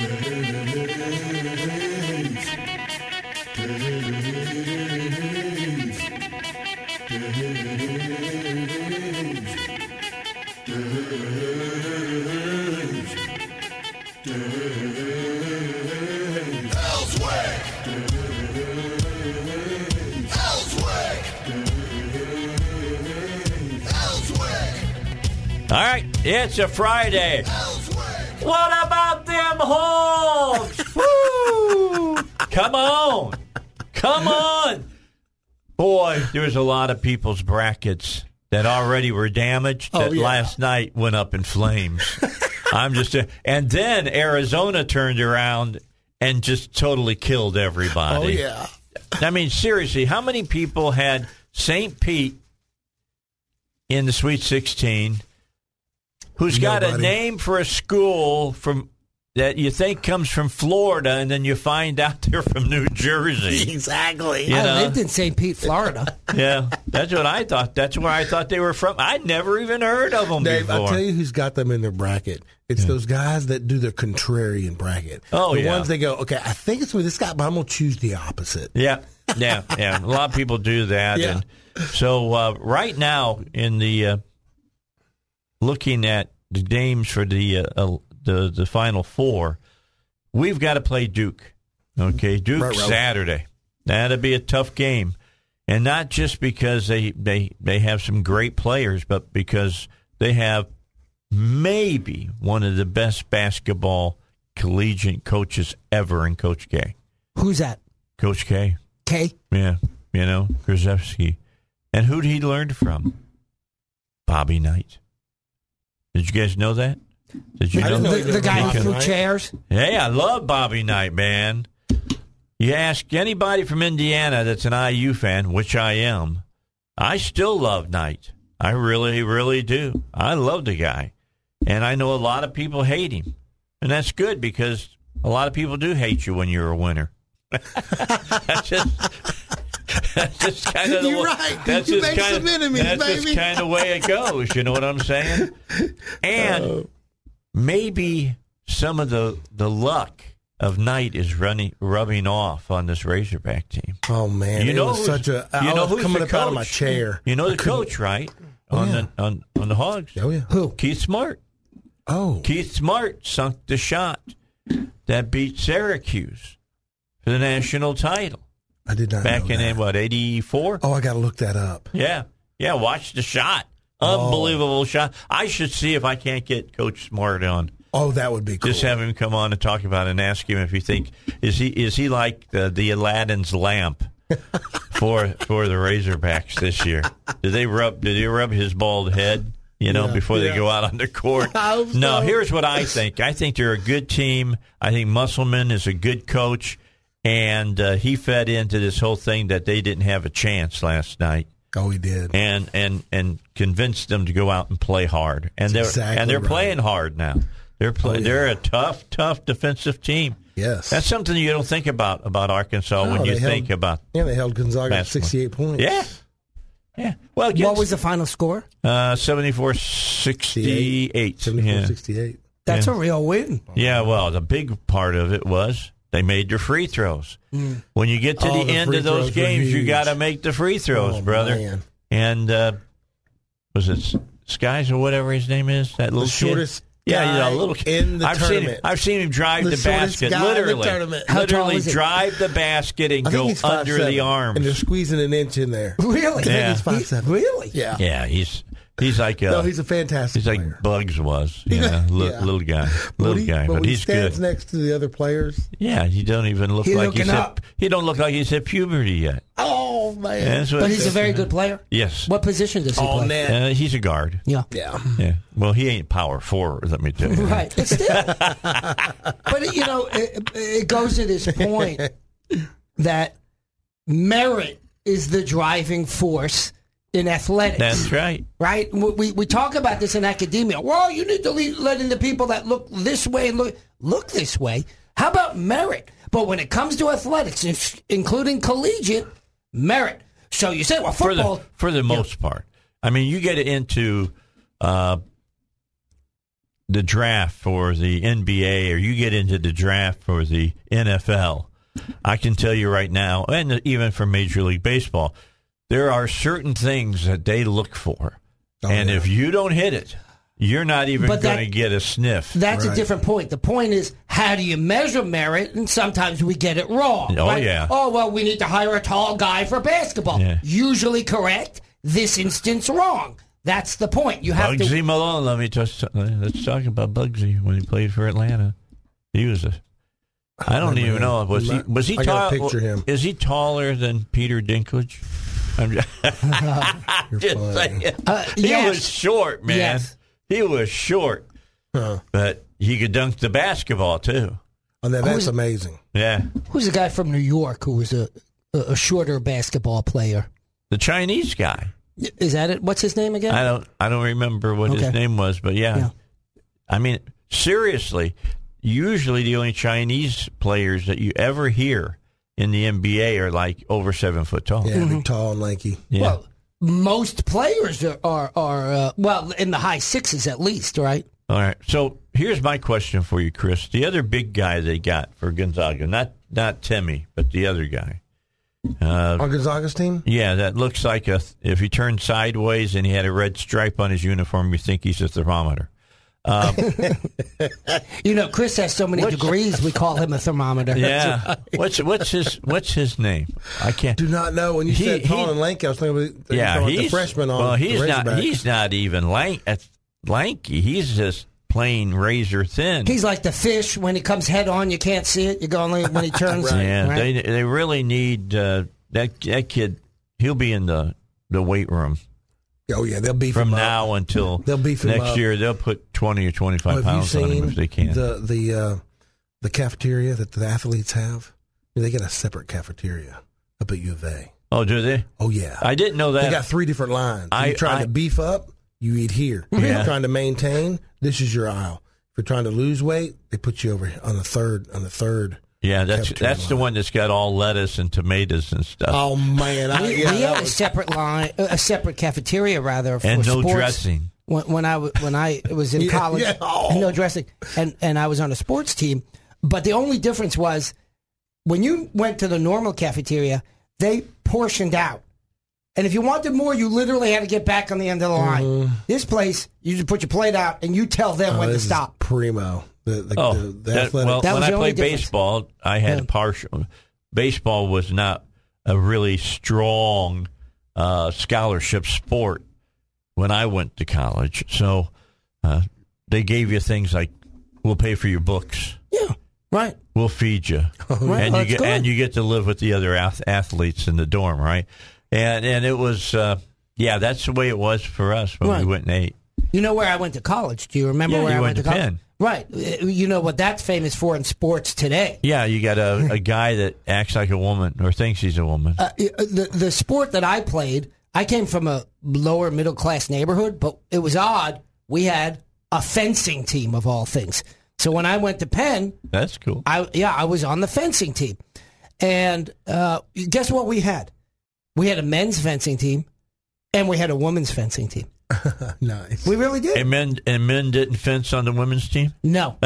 All right, it's a Friday. What about hogs? Woo! Come on. Come on. Boy, there's a lot of people's brackets that already were damaged Oh, that yeah. last night went up in flames. I'm just and then Arizona turned around and just totally killed everybody. Oh yeah. I mean, seriously, how many people had St. Pete in the Sweet 16 who's got a name for a school from that you think comes from Florida and then you find out they're from New Jersey? Exactly. You I know? lived in St. Pete, Florida. yeah, that's what I thought. That's where I thought they were from. I'd never even heard of them Dave, before. I'll tell you who's got them in their bracket. It's those guys that do the contrarian bracket. Oh, the yeah. ones they go, okay, I think it's with this guy, but I'm going to choose the opposite. Yeah, yeah, yeah. A lot of people do that, Yeah. and so uh, right now in the uh, looking at the games for the uh, the the final four, we've got to play Duke. Okay, mm-hmm. Duke Right. Saturday. That'll be a tough game, and not just because they they they have some great players, but because they have maybe one of the best basketball collegiate coaches ever in Coach K. Who's that? Coach K. K. Yeah, you know, Krzyzewski. And who did he learn from? Bobby Knight. Did you guys know that? Did you I know? know The, the guy Bobby who threw chairs? Hey, I love Bobby Knight, man. You ask anybody from Indiana that's an IU fan, which I am, I still love Knight. I really, really do. I love the guy. And I know a lot of people hate him. And that's good because a lot of people do hate you when you're a winner. that's just that's just kind of the You're way, right. That's You just make kind some of enemies, that's baby. just kind of way it goes. You know what I'm saying? And Oh. Maybe some of the the luck of Knight is running rubbing off on this Razorback team. Oh man, You it know was such a. you I know who's coming the up out of my chair. You know the coach, right? Oh, on yeah. the on on the Hogs. Oh yeah. Who? Keith Smart. Oh, Keith Smart sunk the shot that beat Syracuse for the national title I did not back in that. what eighty four. Oh, I got to look that up. Yeah, yeah. Watch the shot. Oh. Unbelievable shot. I should see if I can't get Coach Smart on. Oh, that would be cool. Just have him come on and talk about it and ask him if you think is he is he like the, the Aladdin's lamp for for the Razorbacks this year? Did they rub did he rub his bald head? You know, Yeah, before they go out on the court. No, so. here's what I think. I think they're a good team. I think Musselman is a good coach, and uh, he fed into this whole thing that they didn't have a chance last night oh, he did. and and and convinced them to go out and play hard. And they're exactly and they're right. playing hard now. They're play, Oh, yeah. they're a tough, tough defensive team. yes. That's something you don't think about about Arkansas No, when you they think held- about yeah, they held Gonzaga to basketball. 68 points. yeah, yeah. Well, What was the final score? uh, 74-68. 74 Yeah. 68. That's Yeah. a real win. yeah, well, the big part of it was they made their free throws. When you get to the, the end of those games, you got to make the free throws, Oh, brother. man. And uh, was it Skies or whatever his name is? That little The kid? shortest Yeah, guy yeah, a little in the I've seen him. tournament. I've seen him drive The the, basket, guy in the literally. How tall literally drive the basket and go under 5'7", the arms. And they're squeezing an inch in there. Really? Yeah. he's 5'7". Really? Yeah. yeah, he's he's like a, No, he's a fantastic he's like player. Bugs was, you know, li- Yeah. little guy, But little he- guy, but but, when he's he stands good. next to the other players. Yeah, he don't even look He like he's looking hit, up. he don't look like he's hit puberty yet. Oh man. That's But he's a very good player. yes. What position does he All play? net. Uh, he's a guard. Yeah. Yeah. Yeah. Well, he ain't power forward. Let me tell you. Right. But still. but, you know, it, it goes to this point that merit is the driving force in athletics. That's right. right? We, we, talk about this in academia. Well, you need to le- let in the people that look this way and look, look this way. How about merit? But when it comes to athletics, including collegiate, merit. So you say, well, For football. the for the most part. I mean, you get into uh, the draft for the NBA, or you get into the draft for the NFL. I can tell you right now, and even for Major League Baseball, there are certain things that they look for, Oh, and yeah. if you don't hit it, you're not even But going that- to get a sniff. That's a different point. The point is, how do you measure merit? And sometimes we get it wrong. Oh, right? yeah. Oh, well, we need to hire a tall guy for basketball. Yeah. Usually correct. This instance, wrong. That's the point. You have Bugsy to. Malone. Let me just let's talk about Bugsy when he played for Atlanta. He was a. I don't remember even know. Was he? Was he I tall? gotta picture him. Is he taller than Peter Dinklage? I'm just, You're just saying. Uh, he was short, man. Yes. He was short, Huh. but he could dunk the basketball too. Oh, that, that's Who's- amazing. Yeah, Who's the guy from New York who was a, a, a shorter basketball player? the Chinese guy. Is that it? What's his name again? I don't. I don't remember what his name was, but yeah. Yeah. I mean, seriously. Usually, the only Chinese players that you ever hear in the NBA are like over seven foot tall. Yeah, big, tall, and lanky. Yeah. Well, most players are are, are uh, well in the high sixes at least, right? All right. So here's my question for you, Chris. The other big guy they got for Gonzaga, not not Timmy, but the other guy. Uh, On Gonzaga's team? yeah, that looks like a. If he turned sideways and he had a red stripe on his uniform, you think he's a thermometer. You know, Chris has so many What's- degrees, we call him a thermometer. Yeah. what's what's his what's his name? I can't. Do not know. When you He- said tall he- and lanky, I was thinking about the, yeah, the he's freshman on well. He's the not. He's not even lank, uh, lanky. He's just plain razor thin. He's like the fish when he comes head on, you can't see it. You go only when he turns. Yeah, right? they they really need uh, that that kid. He'll be in the the weight room Oh yeah, they'll beef from him up. now until They'll beef next year. They'll put twenty or twenty Oh, five you pounds on him if they can. the the uh, the cafeteria that the athletes have? They get a separate cafeteria up at U of A. oh, do they? Oh yeah, I didn't know that. they got three different lines. I- you're trying I- to beef up, you eat here. If you're trying to maintain, this is your aisle. If you're trying to lose weight, they put you over on the third on the third. Yeah, that's that's the one that's got all lettuce and tomatoes and stuff, Oh man, I, we, yeah, we that had a separate line, a separate cafeteria rather, for and no sports. dressing. When, when I w- when I was in Yeah, college, yeah. Oh. no dressing, and and I was on a sports team. But the only difference was when you went to the normal cafeteria, they portioned out. And if you wanted more, you literally had to get back on the end of the line. Mm-hmm. This place, you just put your plate out and you tell them oh, when to this is stop. primo. The, the, Oh, the, the that- well, That when I played difference. baseball, I had Yeah. a partial. Baseball was not a really strong uh, scholarship sport when I went to college, so uh, they gave you things like, "We'll pay for your books, Yeah, right. we'll feed you, Right, and you get and you get to live with the other ath- athletes in the dorm, right?" And and it was, uh, yeah, that's the way it was for us when Right. we went and ate. You know where I went to college? Do you remember Yeah, where you I went went, to college? Penn. Right. Uh, You know what that's famous for in sports today. Yeah, you got a, a guy that acts like a woman or thinks he's a woman. Uh, the the sport that I played, I came from a lower middle class neighborhood, but it was odd. We had a fencing team of all things. So when I went to Penn, That's cool. I yeah, I was on the fencing team. And uh, guess what we had? We had a men's fencing team and we had a women's fencing team. nice. We really did. And men and men didn't fence on the women's team. No.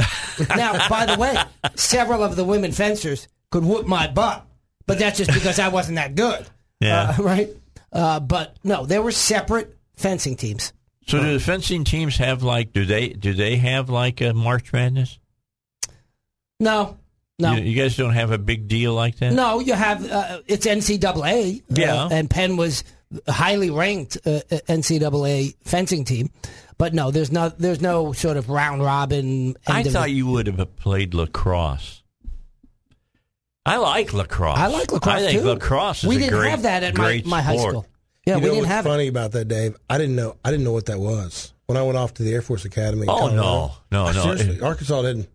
now, by the way, several of the women fencers could whoop my butt, but that's just because I wasn't that good. Yeah. Uh, right? Uh, but no, there were separate fencing teams. So do the fencing teams have like do they do they have like a March Madness? No, no. You, you guys don't have a big deal like that. No, you have uh, it's NCAA. Yeah. uh, and Penn was a highly ranked uh, uh, NCAA fencing team, but no, there's no there's no sort of round robin. I thought you would have played lacrosse. I like lacrosse. I like lacrosse I think too. lacrosse is we a didn't great, have that at my, my high sport. school. Yeah, you we know didn't what's have funny it. about that, Dave? I didn't know. I didn't know what that was when I went off to the Air Force Academy. Oh, Colorado. no. No, I no. Seriously, It- Arkansas didn't.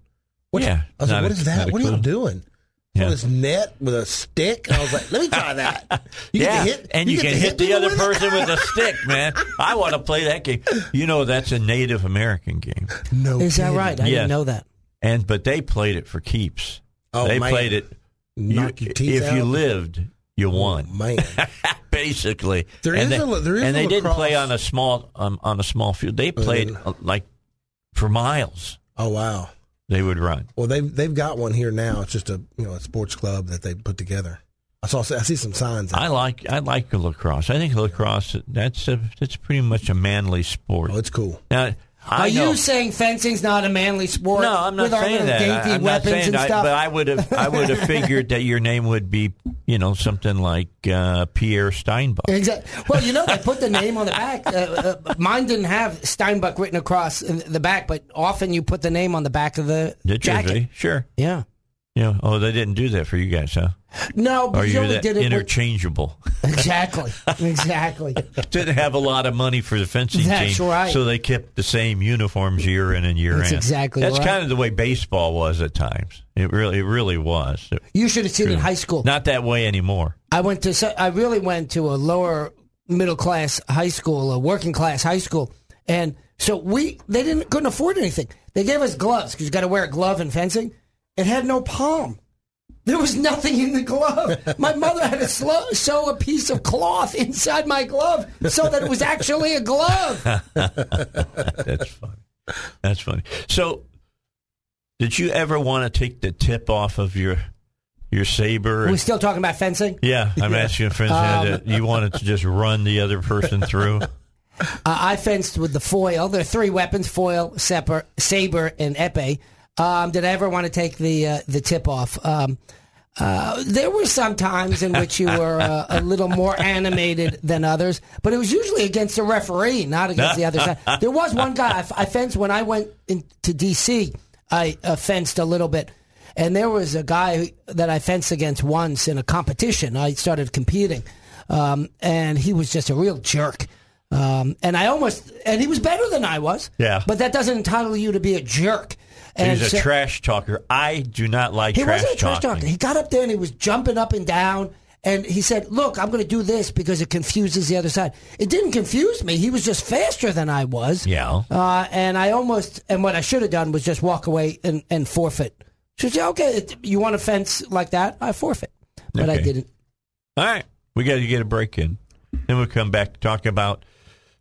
What, Yeah, I was like, not what a- is that? a What are you clue. doing? Yeah. On this net with a stick, and I was like, "Let me try that." You yeah, get hit, and you, get can to hit, the other with person with a stick, man. I want to play that game. You know, that's a Native American game, No, Is that right? I Yes. didn't know that. and but they played it for keeps. Oh, they man. played it. Knock you- your teeth if you lived, you won. Man, Basically, There and is they, a- there is and a they didn't play on a small um, on a small field. They played uh, like for miles. oh wow. They would run. Well, they've they've got one here now. It's just a you know a sports club that they put together. I saw I see some signs. I like I like lacrosse. I think lacrosse that's a that's pretty much a manly sport. oh, it's cool. Now, Are you saying fencing's not a manly sport? No, I'm not with saying that. dainty I, am not saying and that. stuff? But I would have I would have figured that your name would be you know something like uh, Pierre Steinbuch. Exactly. Well, you know, they put the name on the back. Uh, uh, mine didn't have Steinbuch written across the back, but often you put the name on the back of the Did jacket. Vicky? Sure. Yeah. Yeah. Oh, they didn't do that for you guys, huh? No, but you you that did it. with- interchangeable? exactly. Exactly. Didn't have a lot of money for the fencing That's team, right. so they kept the same uniforms year in and year That's in. exactly That's right. kind of the way baseball was at times. It really, it really was. You should have seen it in high school. Not that way anymore. I went to. I really went to a lower middle class high school, a working class high school, and so we they didn't couldn't afford anything. They gave us gloves because you got to wear a glove in fencing. It had no palm. There was nothing in the glove. My mother had to sew a piece of cloth inside my glove so that it was actually a glove. That's funny. That's funny. So, did you ever want to take the tip off of your your saber? Are we still talking about fencing? yeah, I'm asking, for instance, Um, you wanted to just run the other person through. Uh, I fenced with the foil. There are three weapons: foil, saber, saber and epee. Um, did I ever want to take the uh, the tip off? Um, uh, there were some times in which you were uh, a little more animated than others, but it was usually against the referee, not against the other side. There was one guy I, I fenced when I went into D.C. I uh, fenced a little bit, and there was a guy that I fenced against once in a competition. I started competing, um, and he was just a real jerk. Um, and I almost, and he was better than I was. Yeah. But that doesn't entitle you to be a jerk. And He's a so- trash talker. I do not like he trash wasn't a trash talking. talker. He got up there and he was jumping up and down. And he said, Look, I'm going to do this because it confuses the other side. It didn't confuse me. He was just faster than I was. Yeah. Uh, and I almost, and what I should have done was just walk away and, and forfeit. She said, Okay, you want a fence like that? I forfeit. But I didn't. All right, we got to get a break in. Then we'll come back to talk about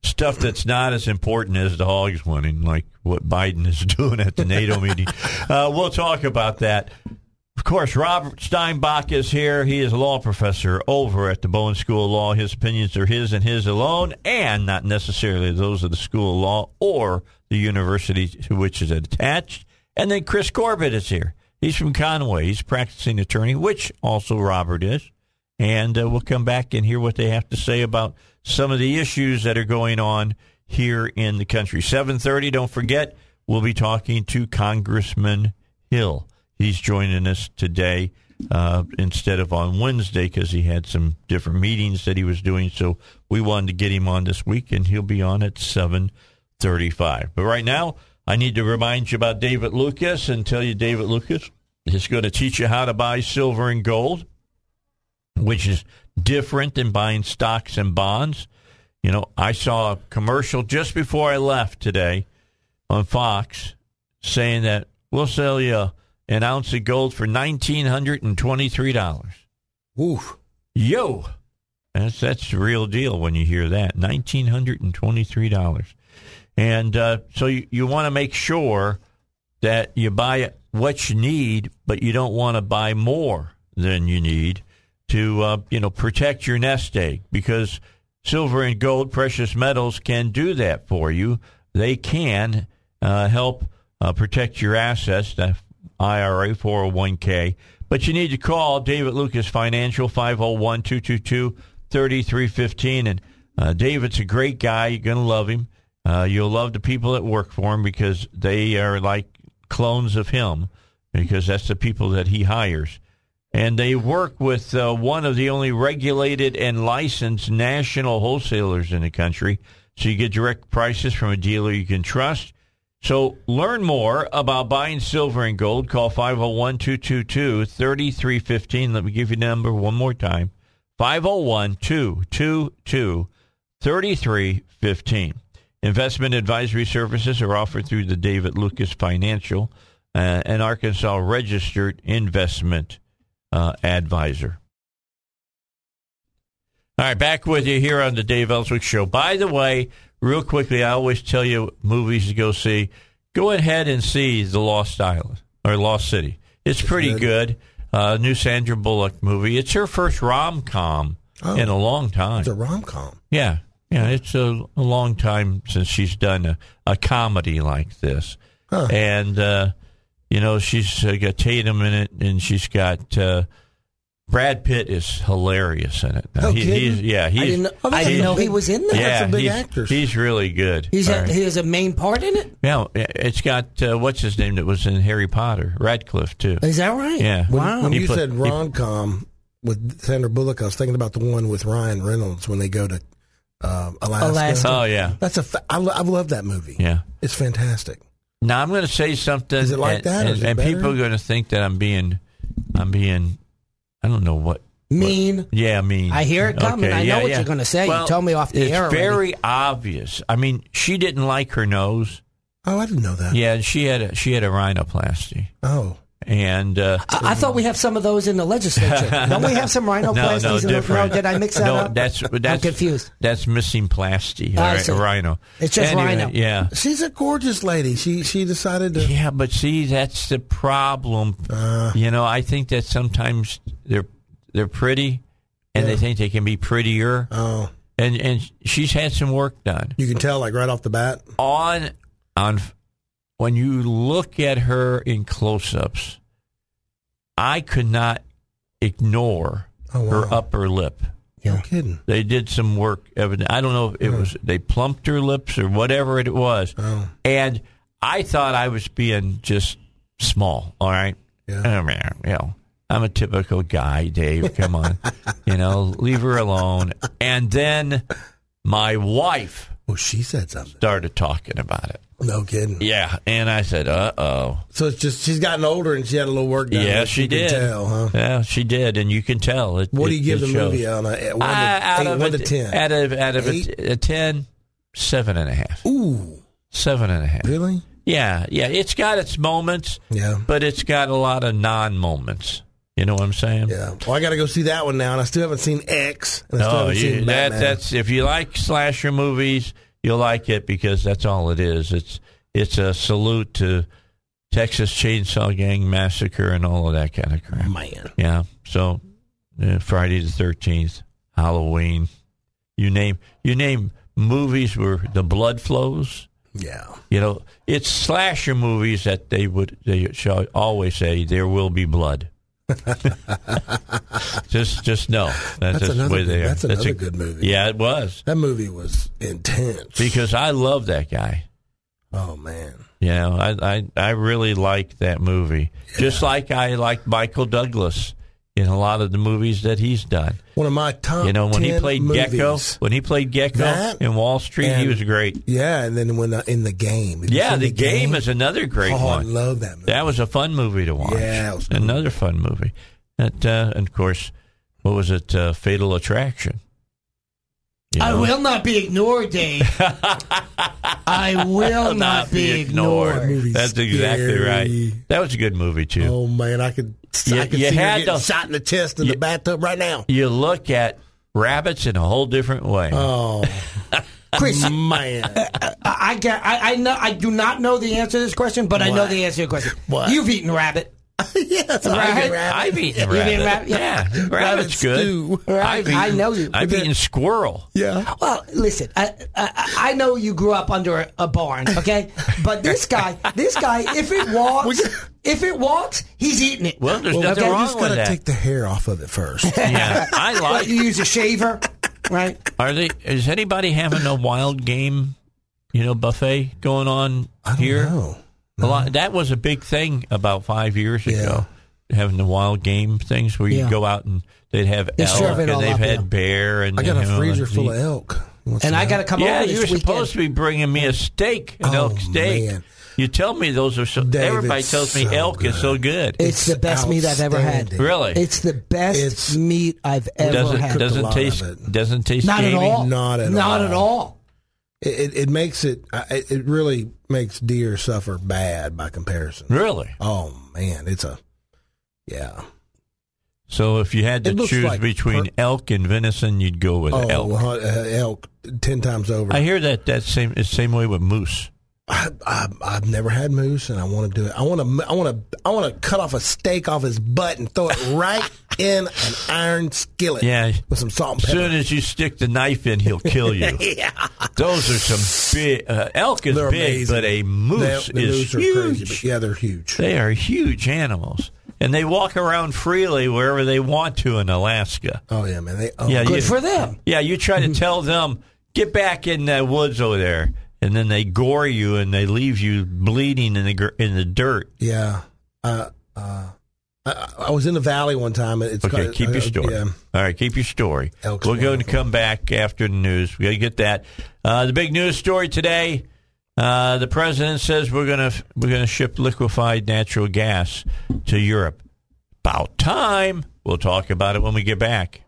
stuff that's not as important as the Hogs winning, like what Biden is doing at the NATO meeting. Uh, we'll talk about that. Of course, Robert Steinbuch is here. He is a law professor over at the Bowen School of Law. His opinions are his and his alone, and not necessarily those of the School of Law or the university to which is attached. And then Chris Corbitt is here. He's from Conway. He's practicing attorney, which also Robert is and uh, we'll come back and hear what they have to say about some of the issues that are going on here in the country. 7:30, don't forget, we'll be talking to Congressman Hill. He's joining us today uh, instead of on Wednesday because he had some different meetings that he was doing. So we wanted to get him on this week, and he'll be on at 7:35. But right now, I need to remind you about David Lucas and tell you David Lucas is going to teach you how to buy silver and gold which is different than buying stocks and bonds. You know, I saw a commercial just before I left today on Fox saying that we'll sell you an ounce of gold for nineteen hundred and twenty-three dollars. Woo. Yo, that's that's the real deal when you hear that nineteen hundred and twenty-three dollars. And uh, so you, you want to make sure that you buy what you need, but you don't want to buy more than you need to uh, you know protect your nest egg because silver and gold, precious metals, can do that for you. They can uh, help uh, protect your assets, the IRA, 401k. But you need to call David Lucas Financial, 501 222 3315. And uh, David's a great guy. You're going to love him. Uh, you'll love the people that work for him because they are like clones of him because that's the people that he hires and they work with uh, one of the only regulated and licensed national wholesalers in the country. So you get direct prices from a dealer you can trust. So learn more about buying silver and gold. Call 501 222 3315. Let me give you the number one more time 501 222 3315. Investment advisory services are offered through the David Lucas Financial, uh, an Arkansas registered investment uh, advisor. All right, back with you here on the Dave Elswick Show. By the way, real quickly, I always tell you movies to go see. Go ahead and see The Lost Island or Lost City. It's pretty good. Uh, new Sandra Bullock movie. It's her first rom com Oh. in a long time. It's a rom com. Yeah, yeah, it's a, a long time since she's done a, a comedy like this, Huh. and uh, you know she's uh, got Tatum in it, and she's got uh, Brad Pitt is hilarious in it. No He- he's, yeah, he's, I didn't, Oh, I didn't a know he was in there. yeah, some big he's, actors. he's really good. He's a, right. he has a main part in it. Yeah, it's got uh, what's his name that was in Harry Potter, Radcliffe too. Is that right? Yeah. When, Wow. when He you put- said rom com with Sandra Bullock, I was thinking about the one with Ryan Reynolds when they go to uh, Alaska. Alaska. Oh yeah, That's a. Fa- I, lo- I love that movie. yeah. It's fantastic. Now I'm going to say something. Is it like and, that, And, and people are going to think that I'm being, I'm being, I don't know what. Mean. Yeah, I mean, I hear it coming. I know what yeah. you're gonna say. You Well, told me off the it's air already. very obvious. I mean, she didn't like her nose. Oh, I didn't know that. Yeah, she had a, she had a rhinoplasty, Oh, and uh, I, I thought we have some of those in the legislature. Don't we have some no, rhinoplasties? no, in the- different. no, did I mix that no, up? that's that's I'm confused. That's missing plasty. All I right, rhino. It's just Anyway, rhino. Yeah. she's a gorgeous lady. She she decided to. Yeah, but see, that's the problem. Uh, you know, I think that sometimes they're they're pretty, and they think they can be prettier. oh, And and she's had some work done you can tell like right off the bat. on on when you look at her in close-ups. I could not ignore Oh, wow. her upper lip. No kidding. They did some work. Evident. I don't know if it was they plumped her lips or whatever it was. Oh, And I thought I was being just small. All right. Yeah. Oh, man, you know, I'm a typical guy, Dave. Come on. you know, leave her alone. And then my wife well, she said something. started talking about it. No kidding. Yeah. And I said, uh oh. So it's just she's gotten older and she had a little work done. Yeah, she did. Tell, huh? Yeah, she did. And you can tell. It, What do you give the shows. movie on a one to, Uh, out eight, of one a, to ten? Out of, out of Eight? a, a 10, seven and a half. Ooh, Seven and a half. really? Yeah, yeah. It's got its moments, Yeah. but it's got a lot of non moments. You know what I'm saying? Yeah. Well, I got to go see that one now, and I still haven't seen X. And I still Oh, you, seen that that's if you like slasher movies, you'll like it because that's all it is. It's it's a salute to Texas Chainsaw Gang Massacre and all of that kind of crap. man. Yeah. So uh, Friday the Thirteenth, Halloween, you name you name movies where the blood flows. Yeah. You know, it's slasher movies that they would they shall always say there will be blood. just just know that's, That's just the another way good- they are. that's a- good movie. Yeah, it was That movie was intense. because I love that guy. oh man. You know, I I, I really like that movie. Just like I like Michael Douglas in a lot of the movies that he's done. One of my top. You know, when he played movies. Gekko, when he played Gekko That in Wall Street, he was great. Yeah, and then when uh, in the game. Have Yeah, seen the game is another great oh, I one. love that movie. That was a fun movie to watch. Yeah, it was cool. another fun movie. That uh, and of course, what was it? Uh, Fatal Attraction. You I will not be ignored, Dave. I will not, be ignored. Movie's That's exactly right. That was a good movie too. Oh man, I could. You- I could you see had to- shot in the chest in you- the bathtub right now. You look at rabbits in a whole different way. Oh Chris, man, I, I get. I, I know. I do not know the answer to this question, but I know the answer to the question. What? You've eaten rabbit. yes, Right? I've I've eaten You've rabbit. eaten rabbit? Yeah, Rabbit rabbit's good. stew. Right? I've eaten, I know you. I've eaten squirrel. Yeah. Well, listen, I, I, I know you grew up under a, a barn, okay? But this guy, this guy, if it walks, if it walks, he's eating it. Well, there's Well, nothing you wrong just with gotta that. take the hair off of it first. yeah, I What, like. you use a shaver, right? Are they? Is anybody having a wild game, you know, buffet going on I don't here? know. A lot. That was a big thing about five years Yeah. ago. having the wild game things where you Yeah. go out and they'd have They elk serve and they've up, had yeah. bear and I got a know, freezer full of elk. You And some I got to elk? come Yeah, over you're supposed to be bringing me a steak, an Oh, elk steak. man. You tell me those are so. Dave, everybody it's tells me so elk is so good. It's the best meat I've ever had. really? It's the best It's- meat I've ever doesn't had. doesn't taste doesn't taste Not at all. Not at Not all. at all. It, it, it makes it. It, it really makes deer suffer bad by comparison. Really? Oh man, it's a yeah. So if you had to choose like between per- elk and venison, you'd go with Oh, elk. uh, elk ten times over. I hear that that same same way with moose. I, I, I've never had moose, and I want to do it. I want to. I want to. I want to cut off a steak off his butt and throw it right in an iron skillet. Yeah. with some salt and As soon as you stick the knife in, he'll kill you. yeah, Those are some big. Uh, elk is they're big, amazing. but a moose They- the is moose are huge. crazy, yeah, they're huge. They are huge animals, and they walk around freely wherever they want to in Alaska. Oh yeah, man. They, oh, Yeah, Good you- for them. Yeah, you try to tell them get back in the woods over there, and then they gore you and they leave you bleeding in the in the dirt. yeah. Uh, uh, I, I was in the valley one time. It's Okay, got- keep your uh, story. Yeah. All right, keep your story. Elk's We're going to come back after the news. We got to get that. Uh, the big news story today: uh, the president says we're to we're going to ship liquefied natural gas to Europe. About time. We'll talk about it when we get back.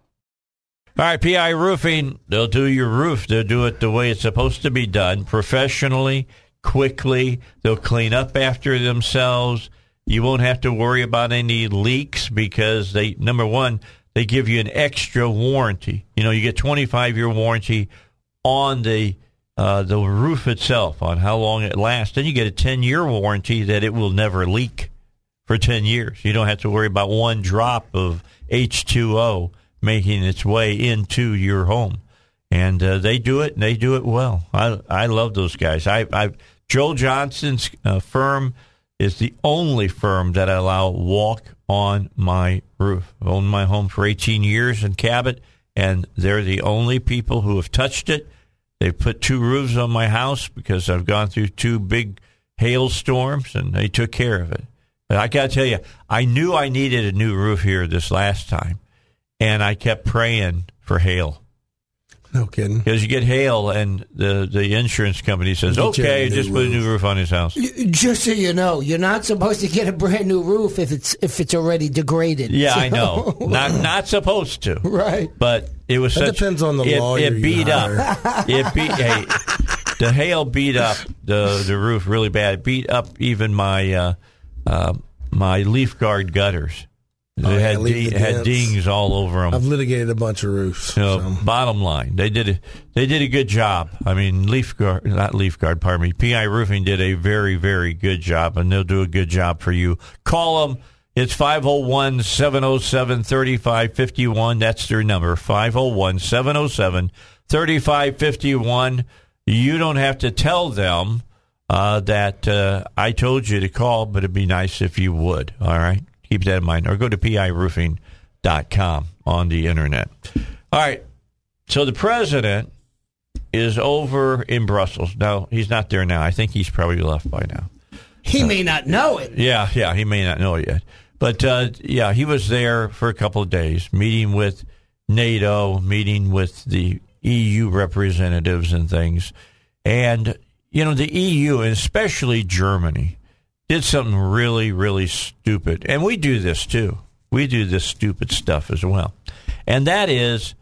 All right, PI Roofing, they'll do your roof. They'll do it the way it's supposed to be done, professionally, quickly. They'll clean up after themselves. You won't have to worry about any leaks because they number one, they give you an extra warranty. You know, you get 25 year warranty on the uh, the roof itself on how long it lasts. Then you get a 10 year warranty that it will never leak for 10 years. You don't have to worry about one drop of H2O making its way into your home. And uh, they do it, and they do it well. I I love those guys. I I Joel Johnson's uh, firm is the only firm that I allow walk on my roof. I've owned my home for 18 years in Cabot, and they're the only people who have touched it. They've put two roofs on my house because I've gone through two big hailstorms, and they took care of it. But I got to tell you, I knew I needed a new roof here this last time, and I kept praying for hail No kidding. because you get hail, and the the insurance company says, Get you "Okay, new just put a new roof." roof on his house." Just so you know, you're not supposed to get a brand new roof if it's if it's already degraded. Yeah, I know, not not supposed to, Right. But it was That such. depends on the it, lawyer It you beat hire. up. It beat. hey, the hail beat up the the roof really bad. It beat up even my uh, uh, my leaf guard gutters. They Oh, yeah, had the had dings all over them. I've litigated a bunch of roofs. So, so. bottom line, they did a, they did a good job. I mean, Leaf Guard, not Leaf Guard, pardon me. PI Roofing did a very, very good job, and they'll do a good job for you. Call them. It's 501 707 3551. That's their number 501 707 3551. You don't have to tell them uh, that uh, I told you to call, but it'd be nice if you would. All right? Keep that in mind. Or go to piroofing.com on the internet. All right. So the president is over in Brussels. No, he's not there now. I think he's probably left by now. He may not know it. Yeah, yeah, he may not know it yet. But uh, yeah, he was there for a couple of days, meeting with NATO, meeting with the EU representatives and things. And, you know, the EU, and especially Germany, did something really, really stupid. And we do this too. We do this stupid stuff as well. And that is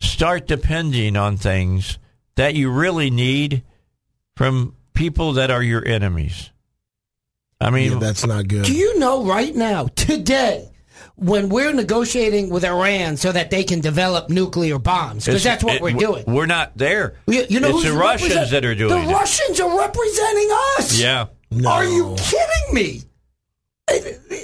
start depending on things that you really need from people that are your enemies. I mean, Yeah, that's not good. Do you know right now, today, when we're negotiating with Iran so that they can develop nuclear bombs, because that's what it- we're doing. We're not there. You, you know it's the Russians that are doing it. The it. Russians are representing us. Yeah. No. Are you kidding me? Uh,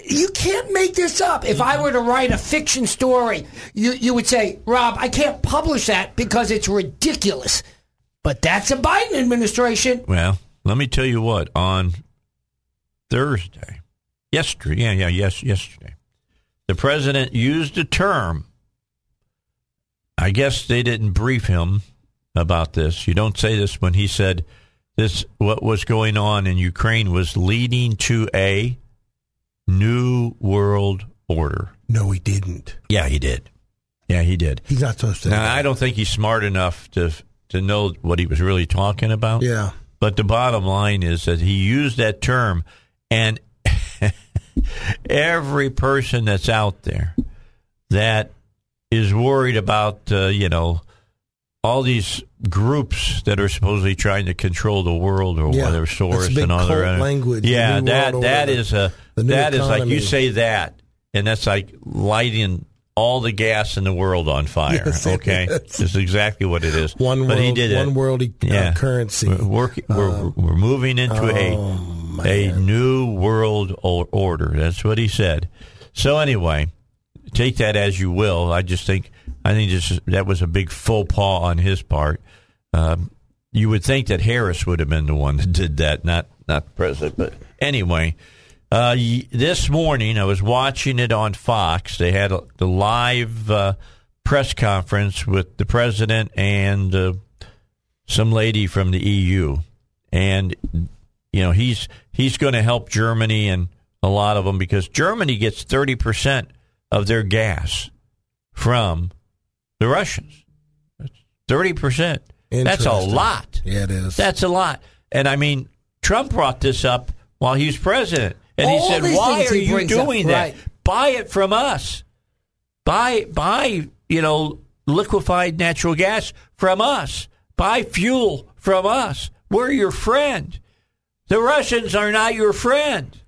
you can't make this up. If I were to write a fiction story, you, you would say, Rob, I can't publish that because it's ridiculous. But that's a Biden administration. Well, let me tell you what. On Thursday, yesterday, yeah, yeah, yes, yesterday, the president used a term. I guess they didn't brief him about this. You don't say this when he said this. What was going on in Ukraine was leading to a new world order. No, he didn't. Yeah, he did. Yeah, he did. He's not supposed to. Now, I don't think he's smart enough to to know what he was really talking about. Yeah. But the bottom line is that he used that term, and every person that's out there that is worried about, uh, you know, all these groups that are supposedly trying to control the world or Yeah, whether source and other language, Yeah, that that is a that is like you say that, and that's like lighting all the gas in the world on fire. Yes, okay, that's exactly what it is. One but world, he did it. one world e- uh, currency. We're, working, we're, we're moving into a Oh, a new world order. That's what he said. So anyway, take that as you will. I just think I think this, that was a big faux pas on his part. Um, you would think that Harris would have been the one that did that, not not the president. But anyway, uh, this morning I was watching it on Fox. They had a, the live uh, press conference with the president and uh, some lady from the EU, and you know he's he's going to help Germany and a lot of them because Germany gets thirty percent of their gas from the Russians. Thirty percent. That's a lot. Yeah, it is. That's a lot. And I mean, Trump brought this up while he was president, and All he said, "Why are you brings up, doing that? right. Buy it from us. Buy buy you know liquefied natural gas from us. Buy fuel from us. We're your friend. The Russians are not your friend."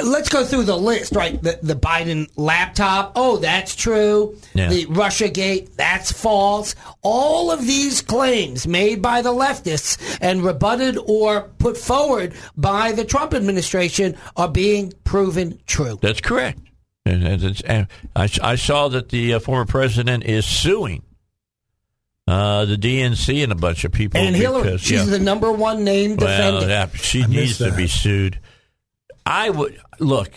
Let's go through the list, right? The, the Biden laptop, oh, that's true. Yeah. The Russia Gate, that's false. All of these claims made by the leftists and rebutted or put forward by the Trump administration are being proven true. That's correct. And, and, it's- and I, I saw that the uh, former president is suing uh, the DNC and a bunch of people. And Hillary, because, she's yeah. the number one named Well, defendant. yeah, she I needs missed to be sued. I would look.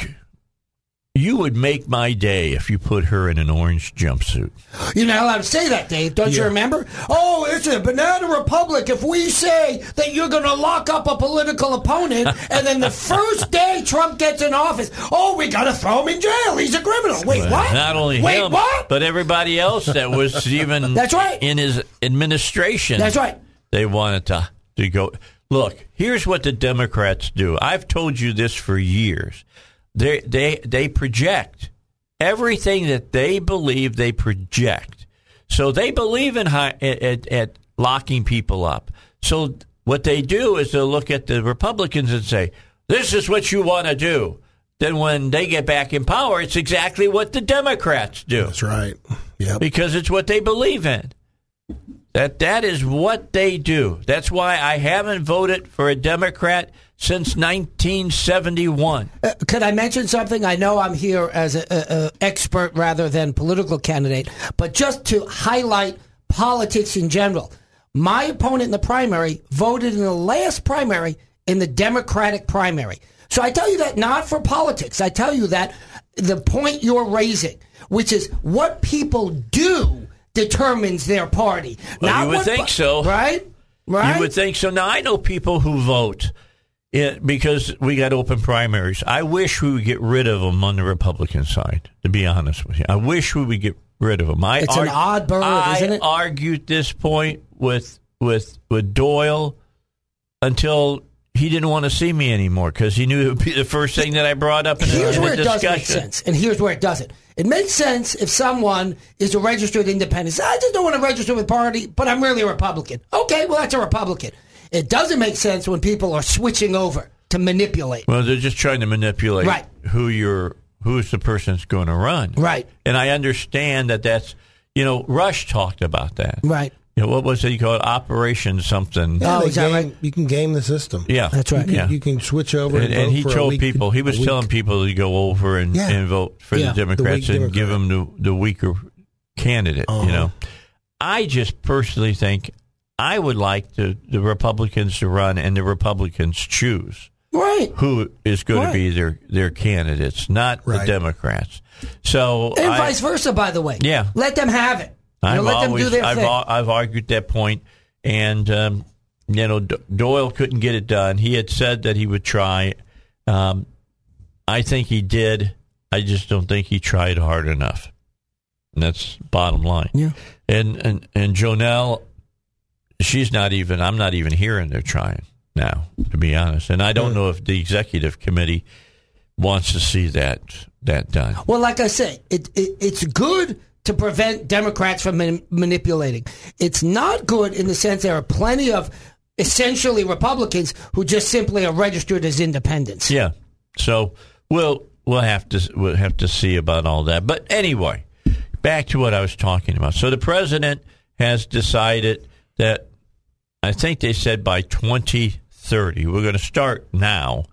You would make my day if you put her in an orange jumpsuit. You're not allowed to say that, Dave. Don't you remember? Oh, it's a banana republic if we say that you're going to lock up a political opponent, and then the first day Trump gets in office, oh, we got to throw him in jail. He's a criminal. Wait, Well, what? Not only Wait, him, what? but everybody else that was even That's right. in his administration. That's right. They wanted to to go. Look, here's what the Democrats do. I've told you this for years. They they they project everything that they believe they project. So they believe in high, at, at, locking people up. So what they do is they'll look at the Republicans and say, "This is what you want to do." Then when they get back in power, it's exactly what the Democrats do That's right. Yep. because it's what they believe in. That that is what they do. That's why I haven't voted for a Democrat since 1971. Uh, could I mention something? I know I'm here as an expert rather than political candidate, but just to highlight politics in general. My opponent in the primary voted in the last primary in the Democratic primary. So I tell you that not for politics. I tell you that the point you're raising, which is what people do determines their party. Well, not you would think so. Right? Right? You would think so. Now I know people who vote it, because we got open primaries. I wish we would get rid of them on the Republican side. To be honest with you, I wish we would get rid of them. I It's an odd bird, I isn't it? argued this point with with with Doyle until he didn't want to see me anymore because he knew it would be the first thing that I brought up in, the- Here's in where the it does discussion. make sense, and here's where it doesn't. It makes sense if someone is a registered independent. I just don't want to register with party, but I'm really a Republican. Okay, well that's a Republican. It doesn't make sense when people are switching over to manipulate. Well, they're just trying to manipulate Right. who you're, who's the person that's going to run. Right. And I understand that that's, you know, Rush talked about that. Right. You know, what was it? You call it Operation something. Yeah, Oh, they is that game, right? You can game the system. Yeah. That's right. You, Yeah. you can switch over. and, And, and he for a told week- people, he was telling people to go over and, Yeah. and vote for Yeah, the the Democrats weak and give them the, the weaker candidate, Uh-huh. you know. I just personally think I would like the, the Republicans to run and the Republicans choose. Right. who is going Right. to be their their candidates, not the Democrats. So And I, vice versa, by the way. Yeah. Let them have it. I've always them do their I've. I've argued that point, and um, you know D- Doyle couldn't get it done. He had said that he would try. Um, I think he did. I just don't think he tried hard enough. And that's bottom line. Yeah. And and and Jonelle, she's not even. I'm not even hearing they're trying now, to be honest. And I don't know if the executive committee wants to see that that done. Well, like I say, it, it it's good to prevent Democrats from man- manipulating. It's not good in the sense there are plenty of essentially Republicans who just simply are registered as independents. Yeah. So we'll we'll have to we'll have to see about all that. But anyway, back to what I was talking about. So the president has decided that I think they said by 2030 we're going to start now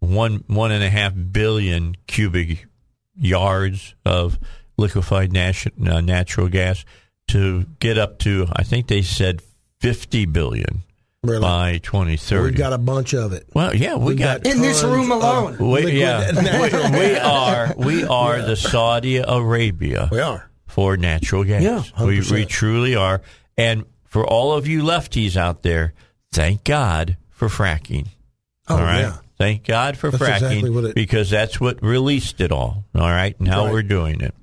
one one and a half billion cubic yards of liquefied natu- uh, natural gas to get up to I think they said 50 billion Really? by 2030. We've got a bunch of it. well, yeah, we, We've got, got In this room alone. we, yeah, natural we are we are the Saudi Arabia We are. for natural gas. Yeah, we 100%. we truly are. And for all of you lefties out there, thank God for fracking. Oh, all right, yeah. Thank God for That's fracking exactly it- because that's what released it all. All right, and how Right. we're doing it.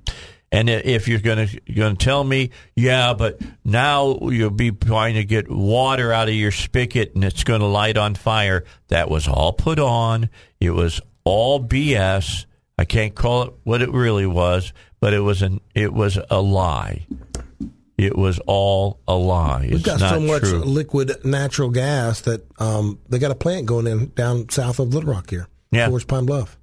And if you're going to going to tell me, yeah, but now you'll be trying to get water out of your spigot and it's going to light on fire, that was all put on. It was all BS. I can't call it what it really was, but it was an it was a lie. It was all a lie. We've got not so much true. liquid natural gas that um, they got a plant going in down south of Little Rock here, Yeah. towards Pine Bluff.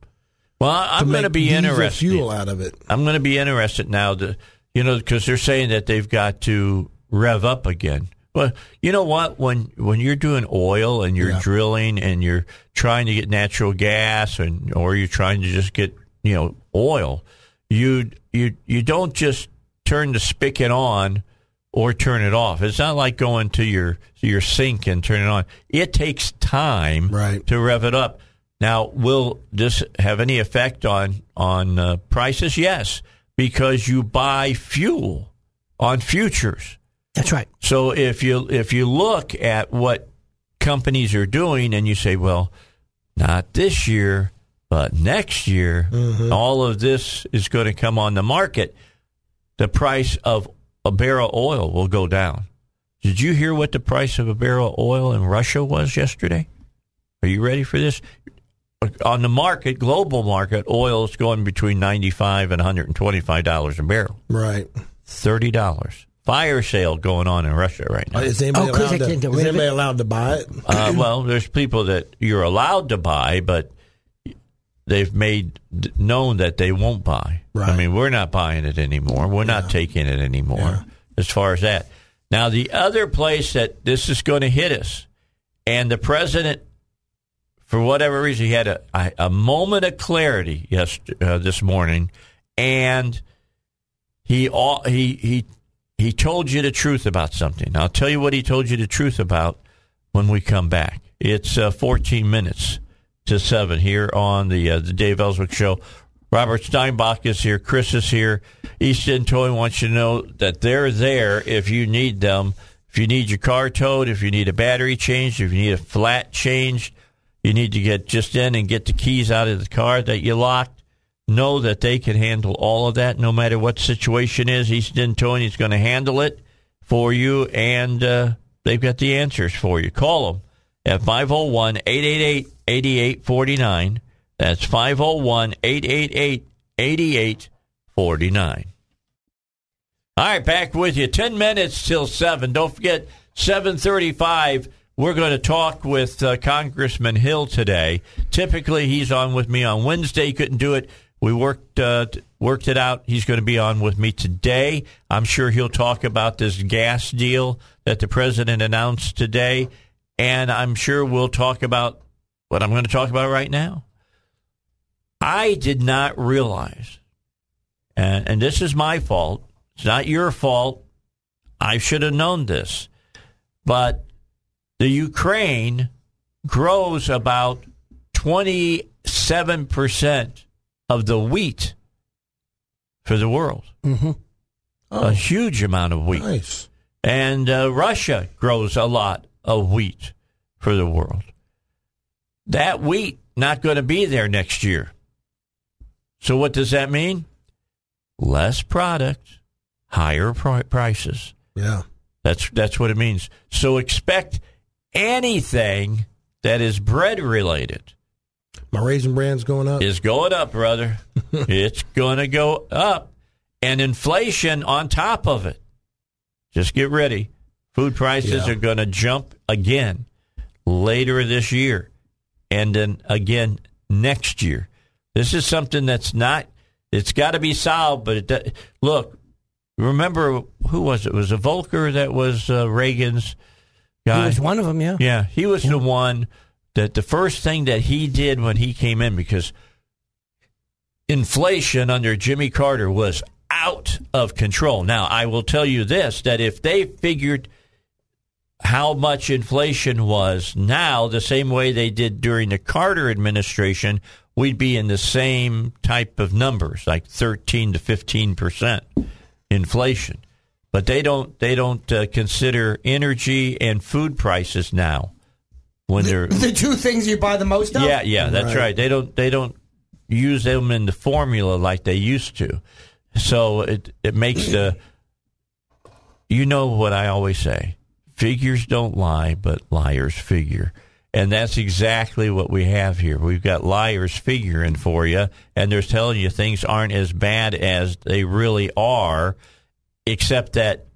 well, I'm going to be interested. Fuel out of it. I'm going to be interested now to, you know, because they're saying that they've got to rev up again. Well, you know what? When when you're doing oil and you're Yeah. drilling and you're trying to get natural gas and or you're trying to just get you know oil, you you you don't just turn the spigot on or turn it off. It's not like going to your your sink and turn it on. It takes time Right. to rev it up. Now, will this have any effect on on uh, prices? Yes, because you buy fuel on futures. That's right. So if you if you look at what companies are doing and you say, well, not this year, but next year, all of this is going to come on the market, the price of a barrel of oil will go down. Did you hear what the price of a barrel of oil in Russia was yesterday? Are you ready for this? On the market, global market, oil is going between ninety-five and one hundred and twenty-five dollars a barrel. Right. Thirty dollars. Fire sale going on in Russia right now. Is anybody, Oh, 'cause allowed, they to, can't get is anybody allowed to buy it? Uh, well, there's people that you're allowed to buy, but they've made known that they won't buy. I mean, we're not buying it anymore. We're not taking it anymore. Yeah. As far as that, now the other place that this is going to hit us, and the president, for whatever reason, he had a a, a moment of clarity yes uh, this morning, and he all he he he told you the truth about something. I'll tell you what he told you the truth about when we come back. It's uh, 14 minutes to seven here on the uh, the Dave Elswick Show. Robert Steinbuch is here. Chris is here. Easton Towing wants you to know that they're there if you need them. If you need your car towed, if you need a battery changed, if you need a flat changed, you need to get just in and get the keys out of the car that you locked. Know that they can handle all of that no matter what situation is. Easton Towing is going to handle it for you, and uh, they've got the answers for you. Call them at 501 888 8849. That's 501 888 8849. All right, back with you. 10 minutes till 7. Don't forget, 735, we're going to talk with uh, Congressman Hill today. Typically, he's on with me on Wednesday. He couldn't do it. We worked uh, worked it out. He's going to be on with me today. I'm sure he'll talk about this gas deal that the president announced today, and I'm sure we'll talk about what I'm going to talk about right now. I did not realize, and, and this is my fault. It's not your fault. I should have known this, but the Ukraine grows about 27 percent of the wheat for the world. Mm-hmm. A huge amount of wheat. Nice. And uh, Russia grows a lot of wheat for the world. That wheat not going to be there next year. So what does that mean? Less product, higher pri- prices. Yeah. That's that's what it means. So expect anything that is bread related My Raisin Bran's going up. is going up, brother. it's going to go up, and inflation on top of it. Just get ready. Food prices Yeah. are going to jump again later this year, and then again next year. This is something that's not. It's got to be solved, but it, look. Remember who was it? Was it Volcker that was uh, Reagan's He was one of them, yeah. Yeah, he was the one that the first thing that he did when he came in because inflation under Jimmy Carter was out of control. Now, I will tell you this that if they figured how much inflation was now the same way they did during the Carter administration, we'd be in the same type of numbers, like 13 to 15% inflation. But they don't they don't uh, consider energy and food prices now when they're The two things you buy the most of? yeah, yeah, that's right. Right. They don't they don't use them in the formula like they used to. So it it makes the you know what I always say. Figures don't lie, but liars figure. And that's exactly what we have here. We've got liars figuring for you, and they're telling you things aren't as bad as they really are, except that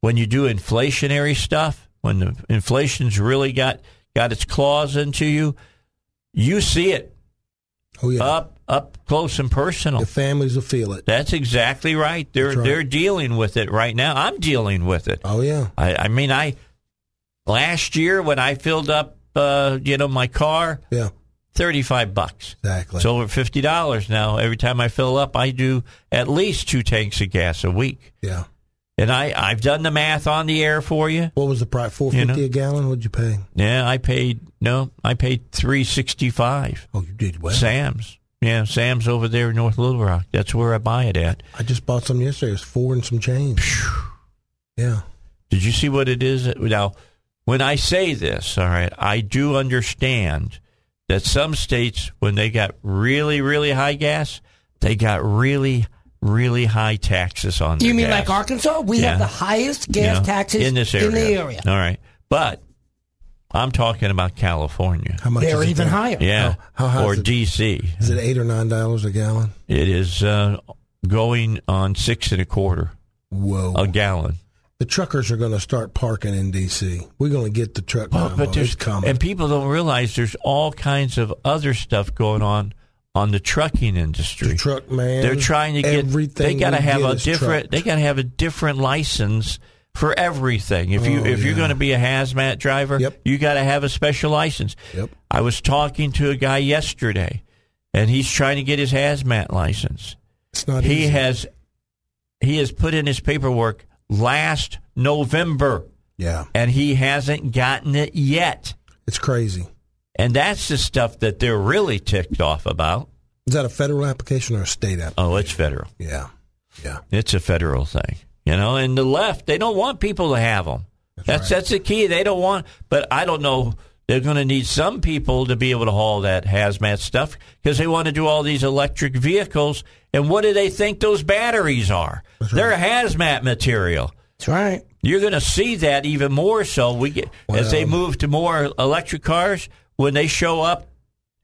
when you do inflationary stuff, when the inflation's really got got its claws into you, you see it Oh yeah. up up close and personal. the families will feel it. That's exactly right. They're right. they're dealing with it right now. I'm dealing with it. Oh yeah. I, I mean, I last year when I filled up, uh, you know, my car, Yeah. thirty five bucks. Exactly. It's over fifty dollars now. Every time I fill up, I do at least two tanks of gas a week. yeah. And I I've done the math on the air for you. What was the price? Four fifty You know? a gallon. What'd you pay? Yeah, I paid no, I paid three sixty five. Oh, you did well. Sam's. Yeah, Sam's over there in North Little Rock. That's where I buy it at. I just bought some yesterday. It was four and some change. Yeah. Did you see what it is? Now, when I say this, all right, I do understand that some states, when they got really, really high gas, they got really, really high taxes on their You mean gas. like Arkansas? We Yeah. have the highest gas know, taxes in this area. in the area. All right. But I'm talking about California. How much? They're is even there? higher. Yeah. How- how high or is it? D.C. Is it eight or nine dollars a gallon? It is uh, going on six and a quarter Whoa. a gallon. The truckers are going to start parking in D.C. We're going to get the truck. Well, but there's coming. and people don't realize there's all kinds of other stuff going on on the trucking industry. the truck man. They're trying to get everything. They got to have a different. trucked. They got to have a different license for everything. If you Oh, if you're going to be a hazmat driver, Yep. you got to have a special license. Yep. I was talking to a guy yesterday, and he's trying to get his hazmat license. It's not He easy. has he has put in his paperwork last November, Yeah, and he hasn't gotten it yet. it's crazy. And that's the stuff that they're really ticked off about. Is that a federal application or a state app? Oh, it's federal. Yeah, yeah. It's a federal thing, you know. And the left, they don't want people to have them. That's that's, right. the key. They don't want. But I don't know. They're going to need some people to be able to haul that hazmat stuff because they want to do all these electric vehicles. And what do they think those batteries are? They're hazmat material. That's right. You're going to see that even more so. We get as they move to more electric cars when they show up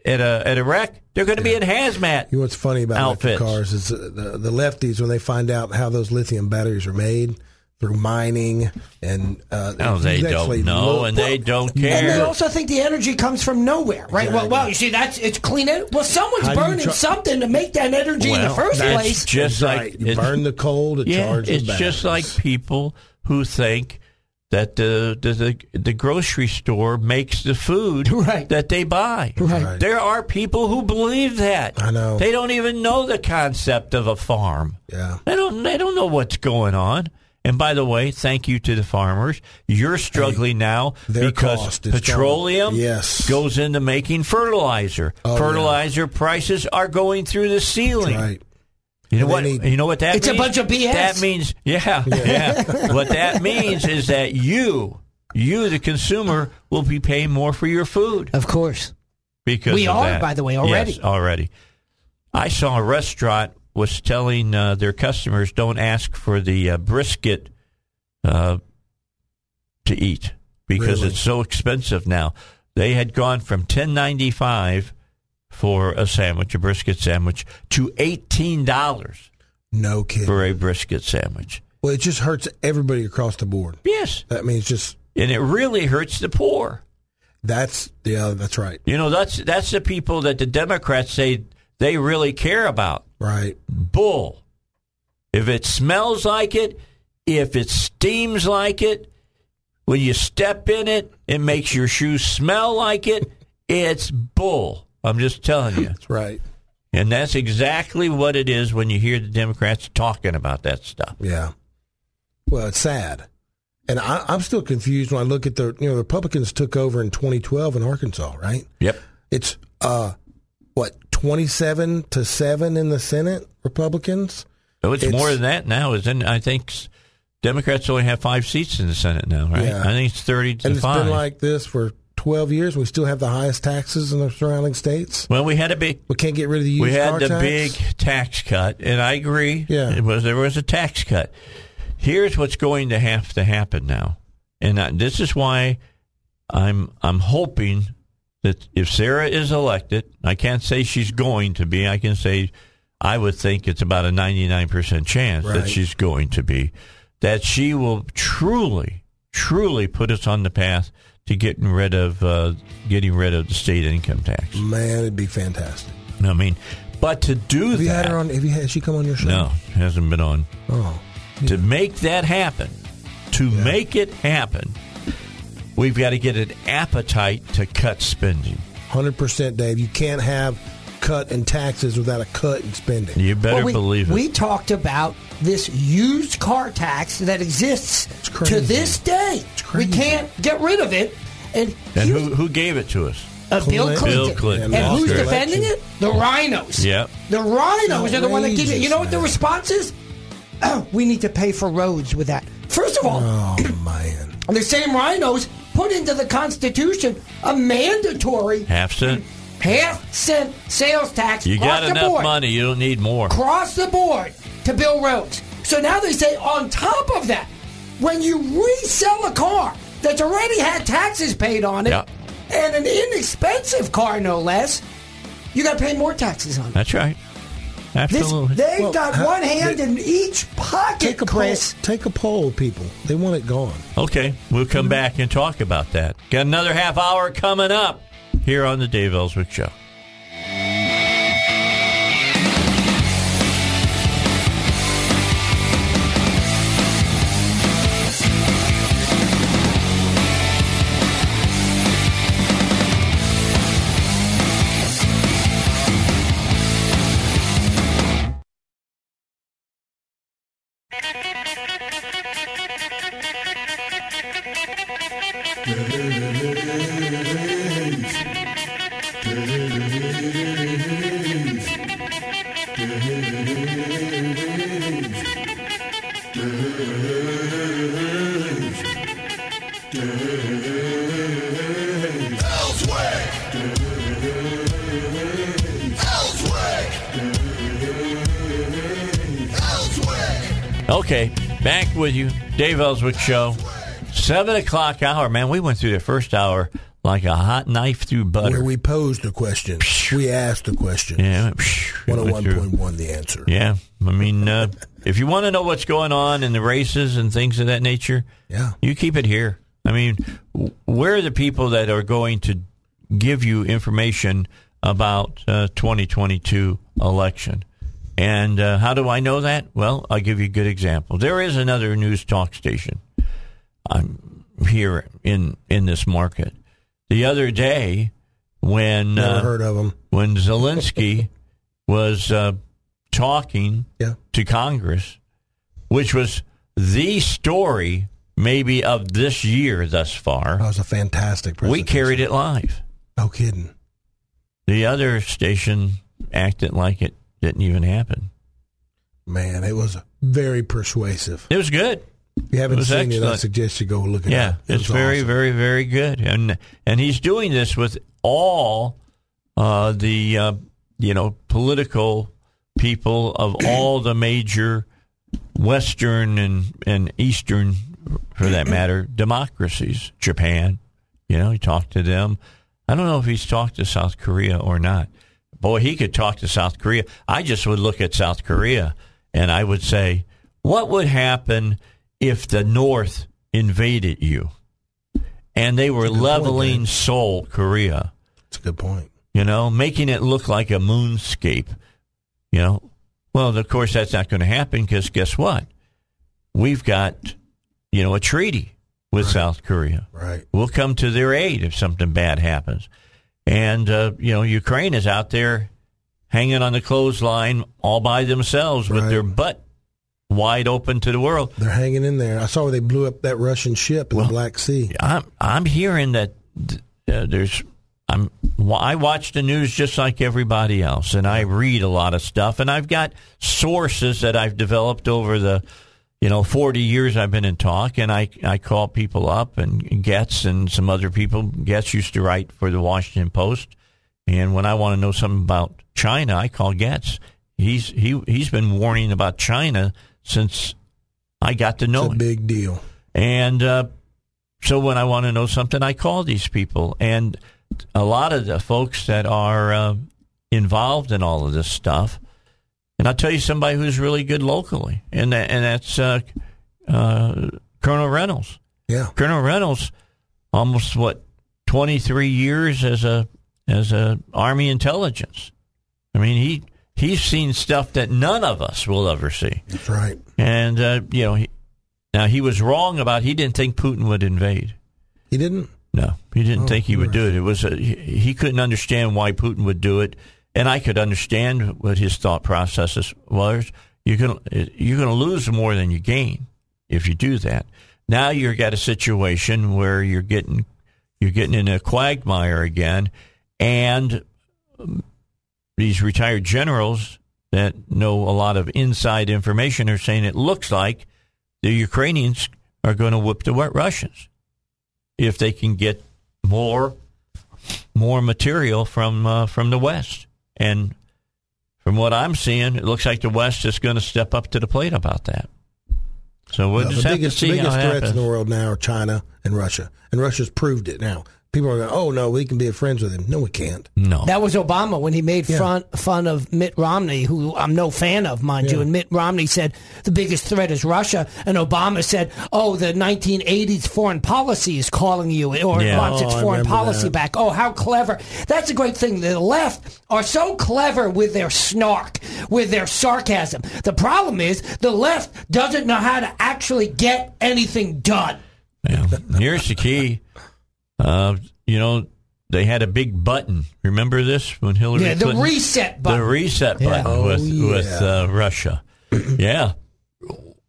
at a at a wreck. They're going to be in hazmat. You know what's funny about electric cars is the, the lefties when they find out how those lithium batteries are made through mining and uh, No, they don't actually know, look- and they don't And they also think the energy comes from nowhere, right? Well, Exactly. well, you see, that's it's clean. en- Well, someone's How burning try- something to make that energy in the first that's place. just That's like right. you it- burn the coal to yeah, charge the it's just like people who think that the, the the the grocery store makes the food Right. that they buy. Right. Right. There are people who believe that. I know. They don't even know the concept of a farm. yeah. They don't. They don't know what's going on. And by the way, thank you to the farmers. You're struggling now their because petroleum. Yes. goes into making fertilizer. Oh, yeah. fertilizer prices are going through the ceiling. Right. You know what? need- you know what that means? It's a bunch of BS. That means, yeah, yeah. what that means is that you, you, the consumer, will be paying more for your food Of course. because We of are, that. by the way, already. Yes, already. I saw a restaurant was telling uh, their customers don't ask for the uh, brisket uh, to eat because Really? it's so expensive now. They had gone from ten ninety five for a sandwich, a brisket sandwich, to eighteen dollars No kidding. for a brisket sandwich. Well, it just hurts everybody across the board. Yes, That means just and it really hurts the poor. that's yeah, that's right. You know, that's that's the people that the Democrats say they really care about. Right. Bull. If it smells like it, if it steams like it, when you step in it, it makes your shoes smell like it. It's bull. I'm just telling you. That's right. And that's exactly what it is when you hear the Democrats talking about that stuff. Yeah. Well, it's sad. And I, I'm still confused when I look at the, you know, the Republicans took over in 2012 in Arkansas, right? Yep. It's, uh, what, 27 to 7 in the Senate, Republicans? Oh, it's, It's- more than that now. Isn't I think Democrats only have five seats in the Senate now, right? Yeah. I think it's thirty to And it's five. been like this for 12 years. We still have the highest taxes in the surrounding states. well, we had a big We can't get rid of the we had the tax. big tax cut, and I agree. Yeah. it was there was a tax cut. Here's what's going to have to happen now, and I, this is why I'm I'm hoping that if Sarah is elected, I can't say she's going to be. I can say I would think it's about a 99 percent chance that she's going to be. That she will truly, truly put us on the path to getting rid of uh, getting rid of the state income tax. Man, it'd be fantastic. I mean, but to do Have you that, had her on? Have you had? Has she come on your show? no, hasn't been on. Oh, To make that happen, to make it happen, we've got to get an appetite to cut spending. hundred percent, Dave. You can't have cut in taxes without a cut in spending. You better Well, we, believe it. We talked about this used car tax that exists to this day. We can't get rid of it. And, and who who gave it to us? uh, Bill Clinton. Clinton. Bill Clinton. And Yeah, who's lost defending it? The RINOs. Yep. The RINOs are the one that keep it. You know what the response is? Oh, we need to pay for roads with that. First of all, Oh man, the same RINOs put into the Constitution a mandatory Half cent. half cent sales tax You got enough board. money. You don't need more. across the board to build roads. So now they say on top of that, when you resell a car that's already had taxes paid on it, Yeah. and an inexpensive car no less, you got to pay more taxes on it. That's right. This, Absolutely. they've Well, got how- one hand they- in each pocket, take a Chris. poll. Take a poll, people. They want it gone. Okay, we'll come mm-hmm. back and talk about that. Got another half hour coming up here on the Dave Elswick Show. Okay, back with you, Dave Elswick Show. Seven o'clock hour, man. We went through the first hour like a hot knife through butter. Where we posed a question, we asked a question. yeah, One hundred went one point one, the answer. Yeah, I mean, uh, if you want to know what's going on in the races and things of that nature, Yeah. you keep it here. I mean, w- we're the people that are going to give you information about uh, 2022 election. And uh, how do I know that? Well, I'll give you a good example. There is another news talk station. I'm here in in this market. The other day, when Never uh, heard of them. when Zelensky was uh, talking Yeah. to Congress, which was the story maybe of this year thus far. That was a fantastic. We carried it live. No kidding. The other station acted like it didn't even happen. Man, it was very persuasive. It was good. You haven't seen it, I suggest you go look at it Yeah. It it's very, awesome. very, very good, and and he's doing this with all uh, the uh, you know, political people of all the major Western and, and Eastern, for that matter, democracies. Japan, you know, he talked to them. I don't know if he's talked to South Korea or not. Boy, he could talk to South Korea. I just would look at South Korea and I would say, what would happen if the North invaded you and they were good point, leveling Seoul, Korea? That's a good point. you know, making it look like a moonscape. You know, well, of course, that's not going to happen because guess what? We've got, you know, a treaty with South Korea. Right. We'll come to their aid if something bad happens. And, uh, you know, Ukraine is out there hanging on the clothesline all by themselves with Right. their butt wide open to the world. They're hanging in there. I saw where they blew up that Russian ship in the Black Sea. I'm I'm hearing that uh, there's I'm I watch the news just like everybody else, and I read a lot of stuff, and I've got sources that I've developed over the you know 40 years I've been in talk, and I I call people up and Gertz and some other people. Gertz used to write for the Washington Post, and when I want to know something about China, I call Gertz. He's he he's been warning about China since I got to know It's a him. big deal. And uh, so when I want to know something, I call these people. And a lot of the folks that are uh, involved in all of this stuff, and I'll tell you somebody who's really good locally, and that, and that's uh, uh, Colonel Reynolds. Yeah. Colonel Reynolds, almost what twenty three years as a as a Army intelligence. I mean, he he's seen stuff that none of us will ever see. That's right. And uh, you know, he, now he was wrong about he didn't think Putin would invade. He didn't? No, he didn't Oh, think he would do it. It was a, he, couldn't understand why Putin would do it, and I could understand what his thought processes was. You're gonna you're gonna lose more than you gain if you do that. Now you've got a situation where you're getting you're getting in a quagmire again, and these retired generals that know a lot of inside information are saying it looks like the Ukrainians are going to whip the Russians if they can get more more material from uh, from the West. And from what I'm seeing, it looks like the West is going to step up to the plate about that. So we'll just the have biggest, to see the biggest threats in the world now are China and Russia. And Russia's proved it now. People are going, oh, no, we can be friends with him. No, we can't. No, That was Obama when he made Yeah. fun, fun of Mitt Romney, who I'm no fan of, mind you. And Mitt Romney said the biggest threat is Russia, and Obama said, "Oh, the 1980s foreign policy is calling you, or it Yeah. wants its Oh, I foreign policy that. back." Oh, how clever! That's a great thing. The left are so clever with their snark, with their sarcasm. The problem is the left doesn't know how to actually get anything done. Yeah. Here's the key. Uh, you know, they had a big button. Remember this when Hillary Yeah, the reset button. The reset Yeah. button Oh, with yeah. with uh, Russia. yeah,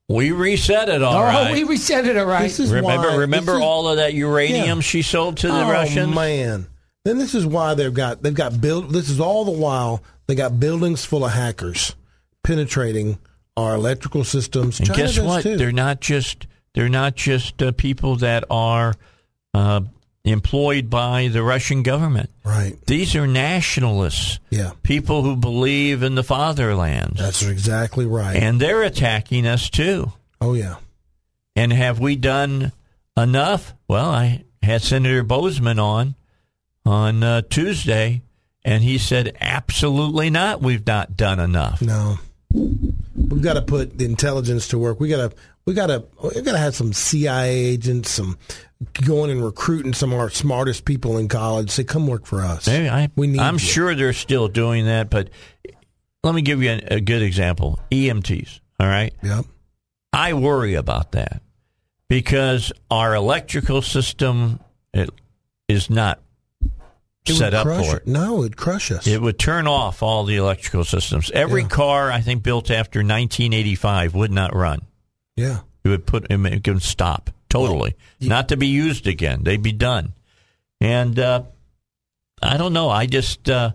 we reset it all oh, right. we reset it all right. This is remember, why- remember this is- all of that uranium Yeah. she sold to the oh, Russians. man. Then this is why they've got they've got build. This is all the while they got buildings full of hackers penetrating our electrical systems. And China guess does what? Too. They're not just they're not just uh, people that are uh, employed by the Russian government. right. These are nationalists, Yeah, people who believe in the fatherland, that's exactly right. and they're attacking us too. oh yeah. And have we done enough? Well, I had Senator Boozman on on uh, Tuesday, and he said, absolutely not. We've not done enough. No, we've got to put the intelligence to work. We got to we got to we got to have some CIA agents, some going and recruiting some of our smartest people in college. Say, come work for us. Maybe I, we need. I'm you. sure they're still doing that, but let me give you a, a good example. EMPs, all right? Yep. I worry about that because our electrical system it, is not It set up for it. it. No, it'd crush us. It would turn off all the electrical systems. Every Yeah. car, I think, built after 1985 would not run. yeah. It would put it would stop totally, not to be used again. They'd be done. And uh, I don't know. I just uh,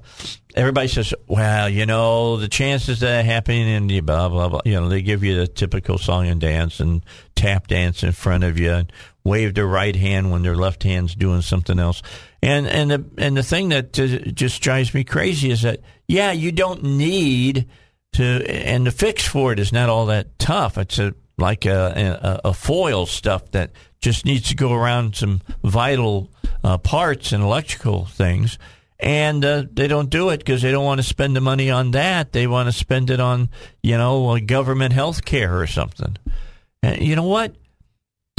everybody says, well, you know, the chances that happening and the blah blah blah. You know, they give you the typical song and dance and tap dance in front of you. And wave their right hand when their left hand's doing something else. And and the and the thing that uh, just drives me crazy is that yeah, you don't need to, and the fix for it is not all that tough. It's a like a, a, a foil stuff that just needs to go around some vital uh, parts and electrical things. And uh, they don't do it because they don't want to spend the money on that. They want to spend it on, you know, government health care or something. And you know what?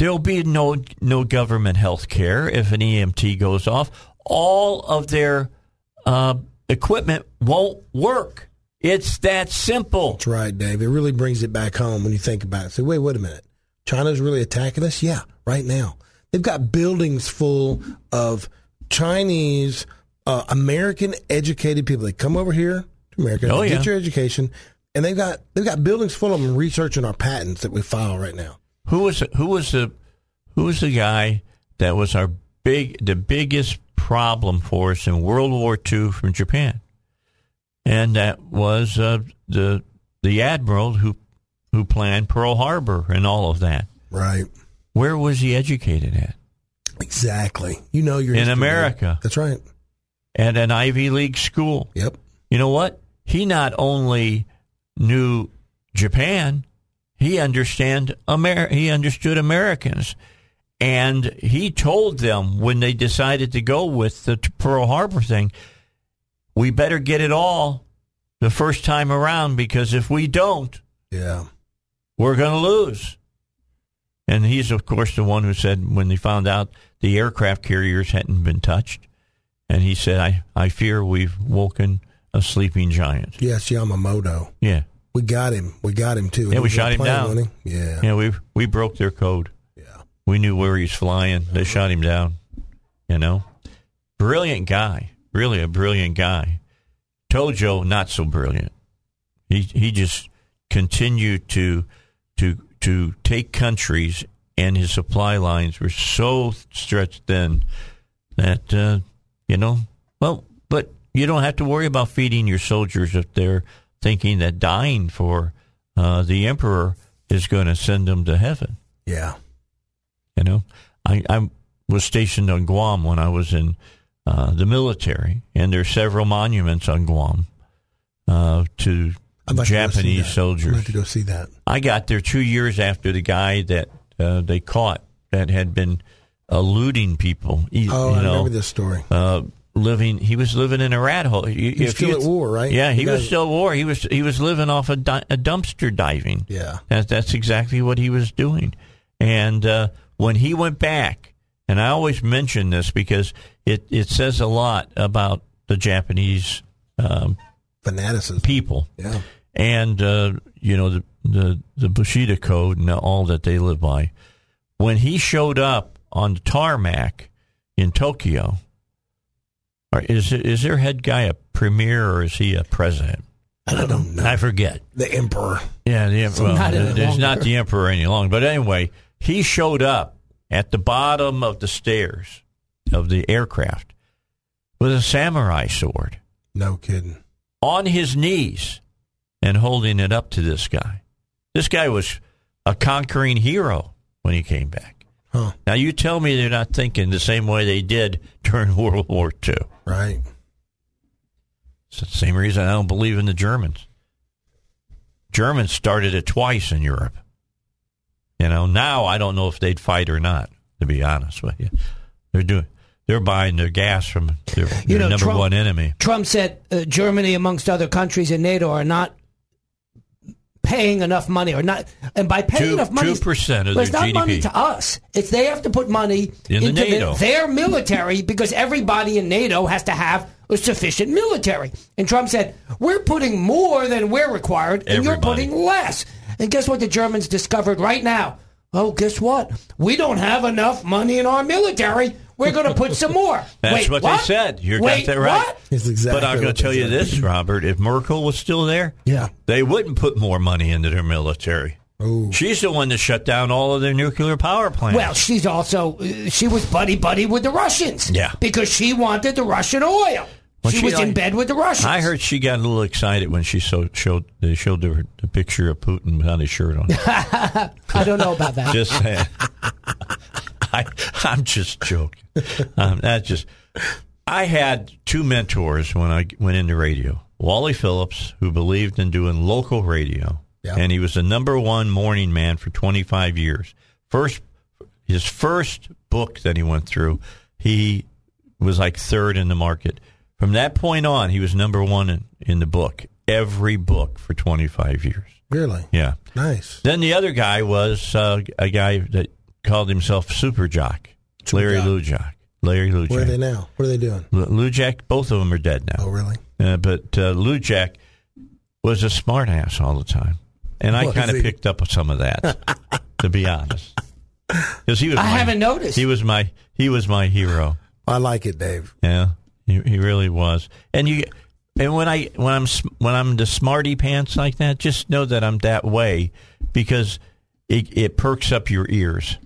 There'll be no no government health care if an EMP goes off. All of their uh, equipment won't work. It's that simple. That's right, Dave. It really brings it back home when you think about it. Say, wait, wait a minute. China's really attacking us? Yeah, right now. They've got buildings full of Chinese, uh, American educated people. They come over here to America, Oh, get your education, and they've got they've got buildings full of them researching our patents that we file right now. Who was who was the who was the guy that was our big the biggest problem for us in World War II from Japan, and that was uh, the the admiral who who planned Pearl Harbor and all of that. Right. Where was he educated at? Exactly. You know you're In America. That's right. At an Ivy League school. Yep. You know what? He not only knew Japan, he understand Amer- he understood Americans. And he told them when they decided to go with the Pearl Harbor thing, we better get it all the first time around because if we don't, Yeah. we're going to lose. And he's, of course, the one who said when they found out the aircraft carriers hadn't been touched, and he said, I, I fear we've woken a sleeping giant. Yes, Yamamoto. Yeah. We got him. We got him too. Yeah, we was shot him down. wasn't? Yeah. Yeah, we we broke their code. Yeah. We knew where he's flying. They shot him down. You know, brilliant guy. Really a brilliant guy. Tojo not so brilliant. He he just continued to to to take countries, and his supply lines were so stretched thin that uh, you know. Well, but you don't have to worry about feeding your soldiers if they're thinking that dying for uh, the emperor is going to send them to heaven. Yeah. You know, I, I was stationed on Guam when I was in uh, the military, and there's several monuments on Guam uh, to I'd to Japanese. I'd soldiers. like to go see that. I got there two years after the guy that uh, they caught that had been eluding people. He- Oh, you I remember this story. Living. He was living in a rat hole. He was still at war, right? Yeah, he was still at war. He was he was living off a, di- a dumpster diving. Yeah. That, that's exactly what he was doing. And uh, when he went back, and I always mention this because it, it says a lot about the Japanese um, Fanaticism. people Yeah. and uh, you know the, the the Bushido code and all that they live by. When he showed up on the tarmac in Tokyo, is is their head guy a premier or is he a president? I don't know. I forget. The emperor. Yeah, the emperor. Well, not there's longer. not the emperor any longer. But anyway, he showed up at the bottom of the stairs of the aircraft with a samurai sword No kidding. on his knees and holding it up to this guy. This guy was a conquering hero when he came back. Huh. Now you tell me they're not thinking the same way they did during World War II. Right. It's the same reason I don't believe in the Germans. Germans started it twice in Europe. You know, now I don't know if they'd fight or not. To be honest with you, they're doing. They're buying their gas from their, You know, number Trump- one enemy. Trump said uh, Germany, amongst other countries in NATO, are not paying enough money, or not. And by paying Two- enough money, 2% of but it's not money to us. It's they have to put money In the into NATO. their military because everybody in NATO has to have a sufficient military. And Trump said, "We're putting more than we're required, and you're putting less." And guess what? The Germans discovered right now. Oh, guess what? We don't have enough money in our military. We're going to put some more. That's Wait, what, what they said. You Wait, got that right. What? It's exactly But I'm going to tell you said. this, Robert. If Merkel was still there, Yeah. they wouldn't put more money into their military. Ooh. She's the one that shut down all of their nuclear power plants. Well, she's also uh, she was buddy buddy with the Russians. Yeah. because she wanted the Russian oil. Well, she, she was in bed with the Russians. I heard she got a little excited when she so, showed they showed her the picture of Putin without his shirt on. I don't know about that. Just saying. I, I'm just joking. Um, that just. I had two mentors when I went into radio. Wally Phillips, who believed in doing local radio, Yeah. and he was the number one morning man for 25 years. First, his first book that he went through, he was like third in the market. From that point on, he was number one in, in the book, every book for 25 years. Really Yeah. nice. Then the other guy was uh, a guy that called himself Super Jock, Larry Lujack. Larry Lujack. Where are they now? What are they doing? Lu- Lujack, both of them are dead now. Oh, really? Uh, but uh, Lujack was a smart ass all the time. And I Was kind of picked up some of that, to be honest. Because he was I my- haven't noticed. He was my he was my hero. I like it, Dave. Yeah, he, he really was. And you, and when I when I'm when I'm the smarty pants like that, just know that I'm that way because it, it perks up your ears.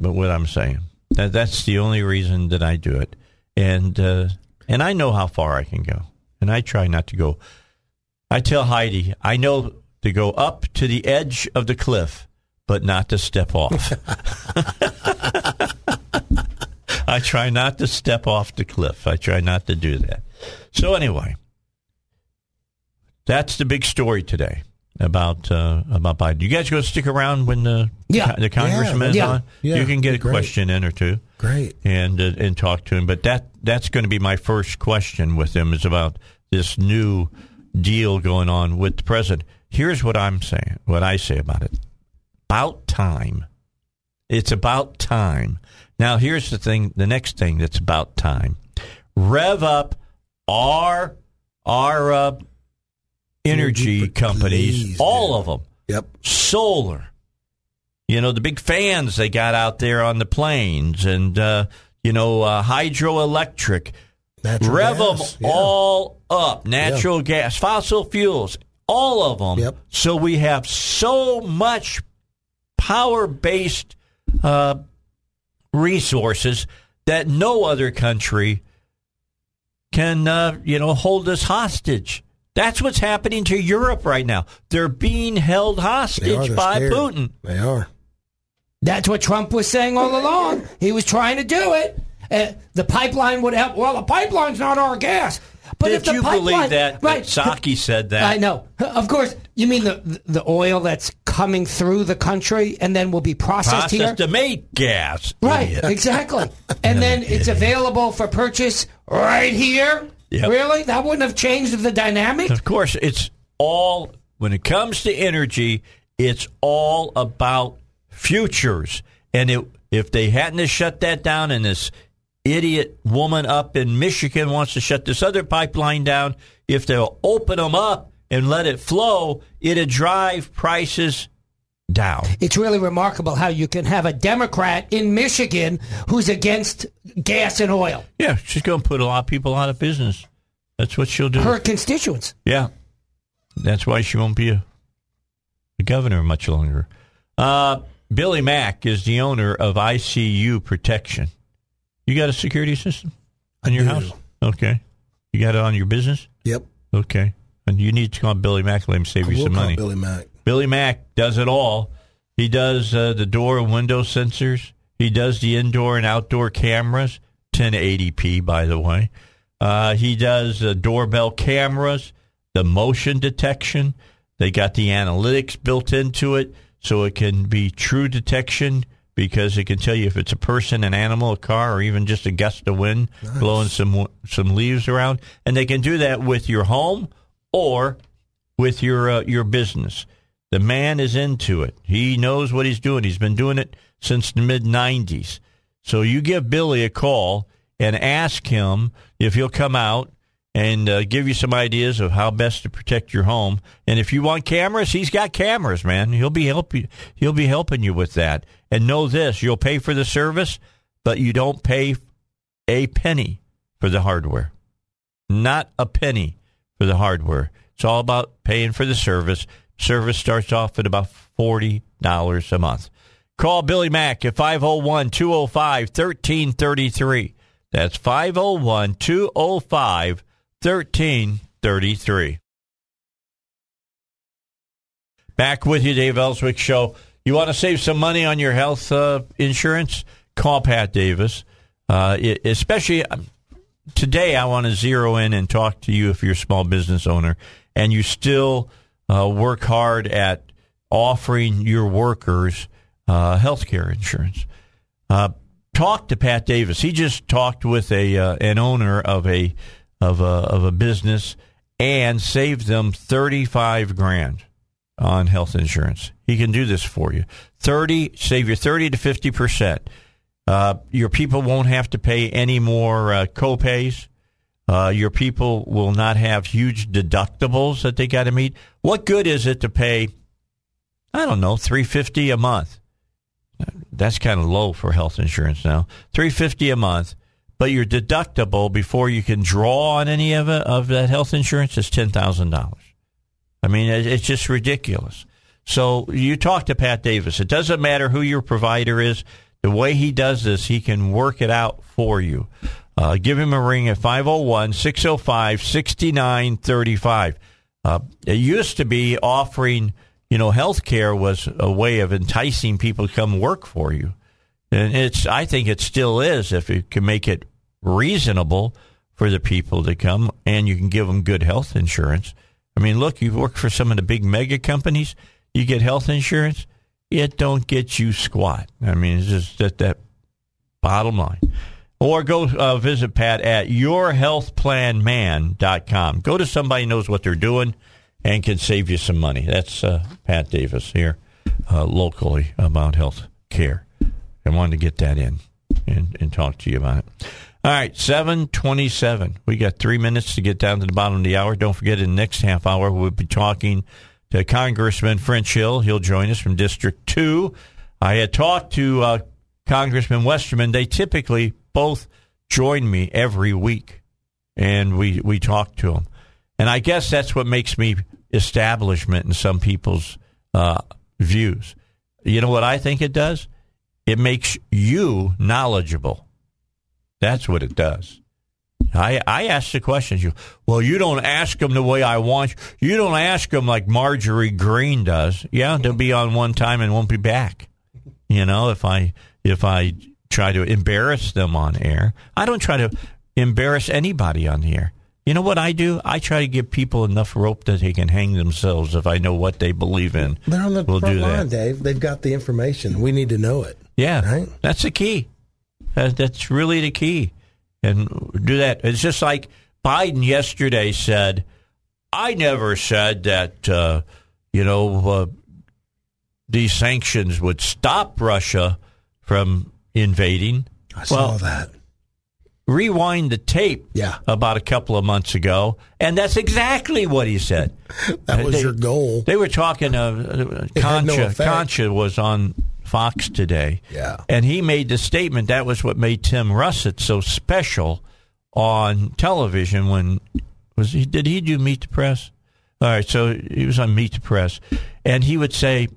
But what I'm saying that that's the only reason that I do it, and uh, and I know how far I can go, and I try not to go. I tell Heidi I know to go up to the edge of the cliff, but not to step off. I try not to step off the cliff. I try not to do that. So anyway, that's the big story today about uh, about Biden. You guys going to stick around when the Yeah. the congressman is Yeah. on? Yeah. You can get a Great. question in or two Great. and uh, and talk to him. But that that's going to be my first question with him is about this new deal going on with the president. Here's what I'm saying. What I say about it. About time. It's about time. Now here's the thing. The next thing that's about time. Rev up our our uh, energy companies, please, all dude. of them Yep. solar. You know, the big fans they got out there on the plains and, uh, you know, uh, hydroelectric. Natural Rev gas, them yeah. all up. Natural gas, fossil fuels, all of them. Yep. So we have so much power based uh, resources that no other country can, uh, you know, hold us hostage. That's what's happening to Europe right now. They're being held hostage they're by scared. Putin. They are. That's what Trump was saying all along. He was trying to do it. Uh, the pipeline would help. Well, the pipeline's not our gas. But if Did the you pipeline, believe that, Right. that Psaki said that? I know. Of course, you mean the the oil that's coming through the country and then will be processed, here? To make gas. Right, exactly. And then it's available for purchase right here. Yep. Really? That wouldn't have changed the dynamic? Of course, it's all when it comes to energy, it's all about futures. And it, if they hadn't shut that down, and this idiot woman up in Michigan wants to shut this other pipeline down, if they'll open them up and let it flow, it'd drive prices down. It's really remarkable how you can have a Democrat in Michigan who's against gas and oil. Yeah, she's going to put a lot of people out of business. That's what she'll do. Her constituents. Yeah. That's why she won't be a, a governor much longer. Uh, Billy Mack is the owner of ICU Protection. You got a security system on your house? Okay. You got it on your business? Yep. Okay. And you need to call Billy Mack, and let him save I you will some call money. Billy Mack. Billy Mack does it all. He does uh, the door and window sensors. He does the indoor and outdoor cameras, 1080p, by the way. Uh, he does uh, doorbell cameras, the motion detection. They got the analytics built into it so it can be true detection because it can tell you if it's a person, an animal, a car, or even just a gust of wind blowing some some leaves around. And they can do that with your home or with your uh, your business. The man is into it. He knows what he's doing. He's been doing it since the mid 90s. So you give Billy a call and ask him if he'll come out and uh, give you some ideas of how best to protect your home. And if you want cameras, he's got cameras, man. He'll be help you, he'll be helping you with that. And know this, you'll pay for the service, but you don't pay a penny for the hardware. Not a penny for the hardware. It's all about paying for the service. Service starts off at about $40 a month. Call Billy Mack at 501 205 1333. That's 501 205 1333. Back with you, Dave Elswick Show. You want to save some money on your health uh, insurance? call Pat Davis. Uh, especially um, today, I want to zero in and talk to you if you're a small business owner and you still uh, work hard at offering your workers uh, health care insurance. Uh, talk to Pat Davis. He just talked with a uh, an owner of a of a of a business and saved them thirty five grand on health insurance. He can do this for you. Thirty save you thirty to fifty percent. Uh, your people won't have to pay any more uh, copays. Uh, your people will not have huge deductibles that they got to meet. What good is it to pay? I don't know, three fifty a month. That's kind of low for health insurance now. Three fifty a month, but your deductible before you can draw on any of it, of that health insurance is ten thousand dollars. I mean, it's just ridiculous. So you talk to Pat Davis. It doesn't matter who your provider is. The way he does this, he can work it out for you. Uh, give him a ring at 501 605 6935. Uh, it used to be offering, you know, health care was a way of enticing people to come work for you. And it's, I think it still is if you can make it reasonable for the people to come and you can give them good health insurance. I mean, look, you've worked for some of the big mega companies, you get health insurance, it don't get you squat. I mean, it's just that, that bottom line. Or go uh, visit Pat at yourhealthplanman.com. Go to somebody who knows what they're doing and can save you some money. That's uh, Pat Davis here uh, locally about health care. I wanted to get that in and, and talk to you about it. All right, 727. We got three minutes to get down to the bottom of the hour. Don't forget, in the next half hour, we'll be talking to Congressman French Hill. He'll join us from District 2. I had talked to uh, Congressman Westerman. They typically both join me every week, and we, we talk to them. And I guess that's what makes me establishment in some people's uh, views. You know what I think it does? It makes you knowledgeable. That's what it does. I, I ask the questions. You well, you don't ask them the way I want. You don't ask them like Marjorie Greene does. Yeah, they'll be on one time and won't be back. You know, if I if I try to embarrass them on air, I don't try to embarrass anybody on the air. You know what I do? I try to give people enough rope that they can hang themselves if I know what they believe in. They're on the we'll front line. Dave. They've got the information. We need to know it. Yeah, Right. that's the key. That's really the key. And do that. It's just like Biden yesterday said, I never said that, uh, you know, uh, these sanctions would stop Russia from invading. I saw Well, that. Rewind the tape Yeah. about a couple of months ago, and that's exactly what he said. That was They- your goal. They were talking. Uh, It had no Concha. Concha was on Fox today. Yeah. and he made the statement that was what made Tim Russert so special on television. When was he? Did he do Meet the Press? All right, so he was on Meet the Press, and he would say,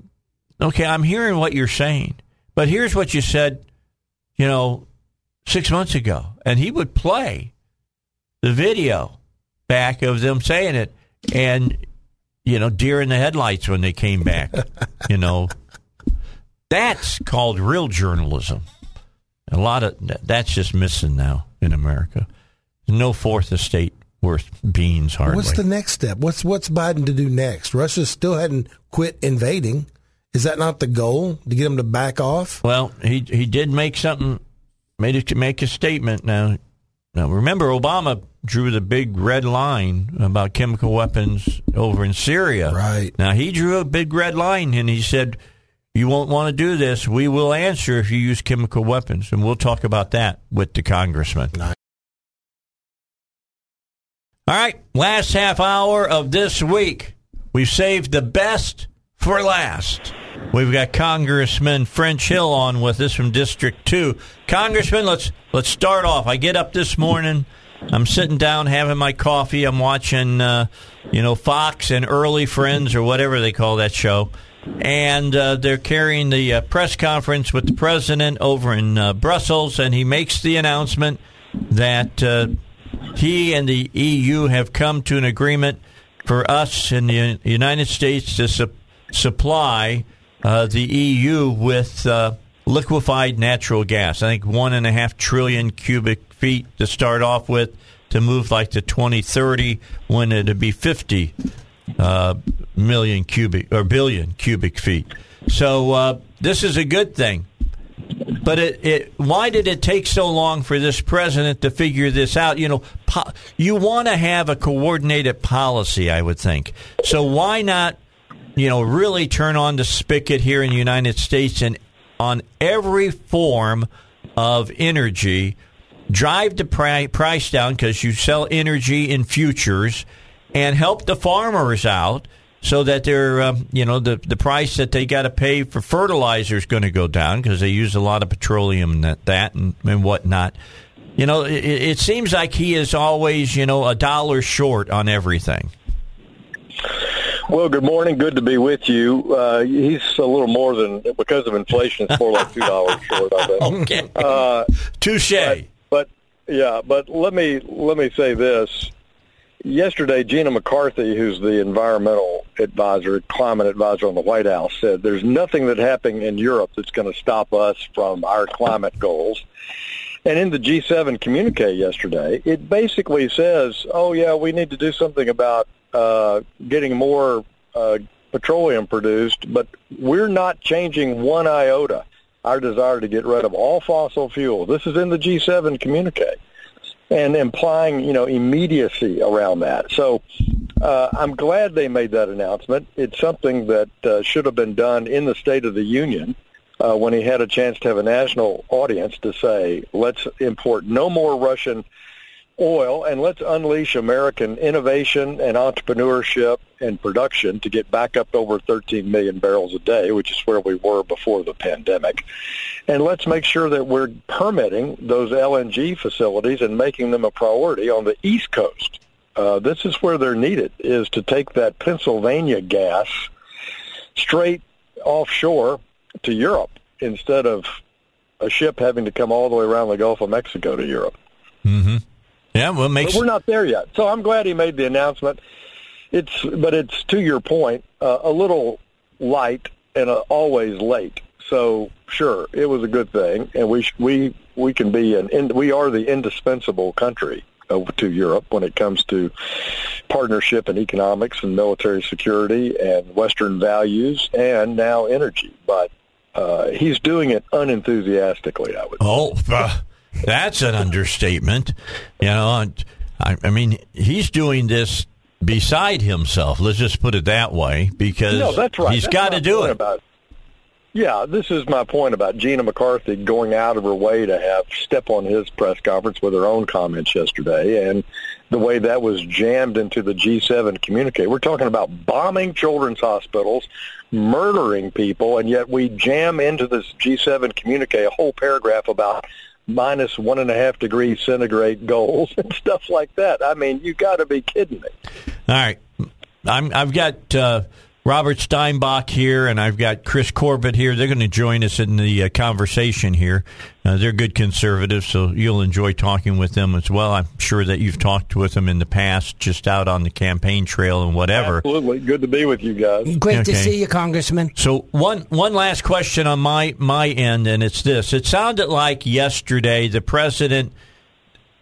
"Okay, I'm hearing what you're saying, but here's what you said, you know, six months ago," and he would play the video back of them saying it, and you know, deer in the headlights when they came back. you know, that's called real journalism. A lot of that's just missing now in America. No fourth estate worth beans hardly. What's the next step? What's what's Biden to do next? Russia still hadn't quit invading. Is that not the goal to get him to back off? Well, he he did make something, made it to make a statement. Now, now remember, Obama drew the big red line about chemical weapons over in Syria. Right. Now he drew a big red line, and he said, "You won't want to do this. We will answer if you use chemical weapons, and we'll talk about that with the congressman." All right, last half hour of this week. We've saved the best for last. We've got Congressman French Hill on with us from District Two. Congressman, let's let's start off. I get up this morning. I'm sitting down having my coffee. I'm watching, uh, you know, Fox and Early Friends or whatever they call that show, and uh, they're carrying the uh, press conference with the president over in uh, Brussels, and he makes the announcement that. Uh, he and the EU have come to an agreement for us in the United States to su- supply uh, the EU with uh, liquefied natural gas. I think one and a half trillion cubic feet to start off with, to move like to 2030 when it'd be 50 uh, million cubic or billion cubic feet. So uh, this is a good thing. But it, it, why did it take so long for this president to figure this out? You know, po- you want to have a coordinated policy, I would think. So why not, you know, really turn on the spigot here in the United States and on every form of energy, drive the pri- price down because you sell energy in futures, and help the farmers out so that they're, um, you know, the the price that they got to pay for fertilizer is going to go down because they use a lot of petroleum and that, that and, and whatnot. You know, it, it seems like he is always, you know, a dollar short on everything. Well, good morning. Good to be with you. Uh, he's a little more than because of inflation. It's more like two dollars short. I. Okay. Uh, Touche. but, but yeah, but let me let me say this. Yesterday, Gina McCarthy, who's the environmental advisor, climate advisor on the White House, said there's nothing that happening in Europe that's going to stop us from our climate goals. And in the G7 communique yesterday, it basically says, oh, yeah, we need to do something about uh, getting more uh, petroleum produced, but we're not changing one iota our desire to get rid of all fossil fuels. This is in the G7 communique and implying, you know, immediacy around that. So uh, I'm glad they made that announcement. It's something that uh, should have been done in the State of the Union uh, when he had a chance to have a national audience to say, let's import no more Russian oil and let's unleash American innovation and entrepreneurship and production to get back up over 13 million barrels a day, which is where we were before the pandemic. And let's make sure that we're permitting those LNG facilities and making them a priority on the East Coast. Uh, this is where they're needed, is to take that Pennsylvania gas straight offshore to Europe instead of a ship having to come all the way around the Gulf of Mexico to Europe. Mm-hmm. Yeah, well, it makes But we're not there yet. So I'm glad he made the announcement. It's, but it's to your point, uh, a little light and uh, always late. So sure, it was a good thing, and we sh- we we can be an in, we are the indispensable country uh, to Europe when it comes to partnership and economics and military security and Western values and now energy. But uh, he's doing it unenthusiastically, I would. Oh, uh, that's an understatement. You know, I, I mean, he's doing this beside himself. Let's just put it that way, because No, that's right. he's got to do it. About, yeah, this is my point about Gina McCarthy going out of her way to have step on his press conference with her own comments yesterday, and the way that was jammed into the G7 communique. We're talking about bombing children's hospitals, murdering people, and yet we jam into this G7 communique a whole paragraph about minus one and a half degrees centigrade goals and stuff like that. I mean, you got to be kidding me. All right. I'm, I've got uh, Robert Steinbuch here, and I've got Chris Corbitt here. They're going to join us in the uh, conversation here. Uh, they're good conservatives, so you'll enjoy talking with them as well. I'm sure that you've talked with them in the past, just out on the campaign trail and whatever. Absolutely. Good to be with you guys. Great to see you, Congressman. So one one last question on my my end, and it's this: It sounded like yesterday the president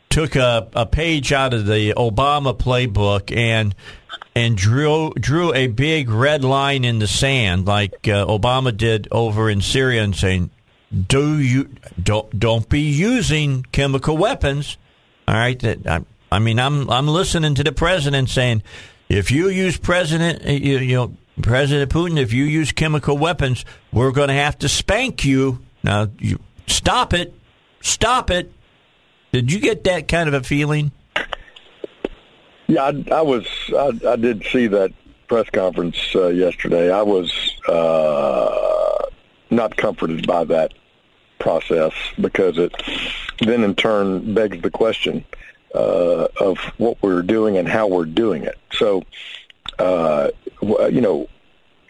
took a, a page out of the Obama playbook and and drew drew a big red line in the sand, like uh, Obama did over in Syria, and saying, "Do you don't don't be using chemical weapons?" All right, that I, I mean, I'm I'm listening to the president saying, if you use President, uh, you, you know, President Putin, if you use chemical weapons, we're going to have to spank you. Now, you stop it, stop it. Did you get that kind of a feeling? Yeah, I, I was. I, I did see that press conference uh, yesterday. I was uh, not comforted by that process because it then in turn begs the question uh, of what we're doing and how we're doing it. So, uh, you know,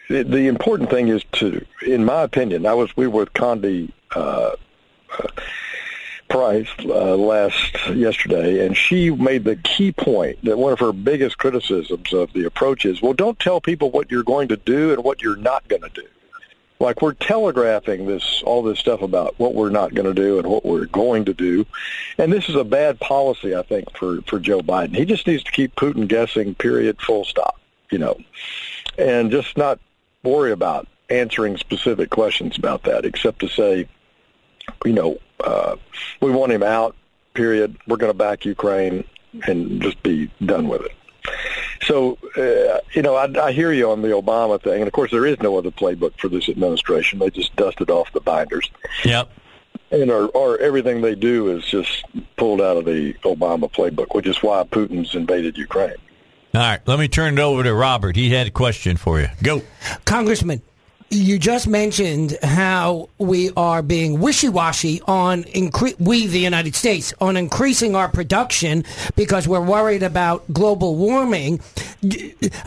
the, the important thing is to, in my opinion, I was we were with Condi. Rice uh, last yesterday, and she made the key point that one of her biggest criticisms of the approach is, well, don't tell people what you're going to do and what you're not going to do. Like we're telegraphing this, all this stuff about what we're not going to do and what we're going to do, and this is a bad policy, I think, for for Joe Biden. He just needs to keep Putin guessing. Period. Full stop. You know, and just not worry about answering specific questions about that, except to say, you know, uh, we want him out. Period. We're going to back Ukraine and just be done with it. So, uh, you know, I, I hear you on the Obama thing, and of course, there is no other playbook for this administration. They just dusted off the binders. Yep. And or, or everything they do is just pulled out of the Obama playbook, which is why Putin's invaded Ukraine. All right, let me turn it over to Robert. He had a question for you. Go. Congressman, you just mentioned how we are being wishy-washy on incre- we the United States on increasing our production because we're worried about global warming.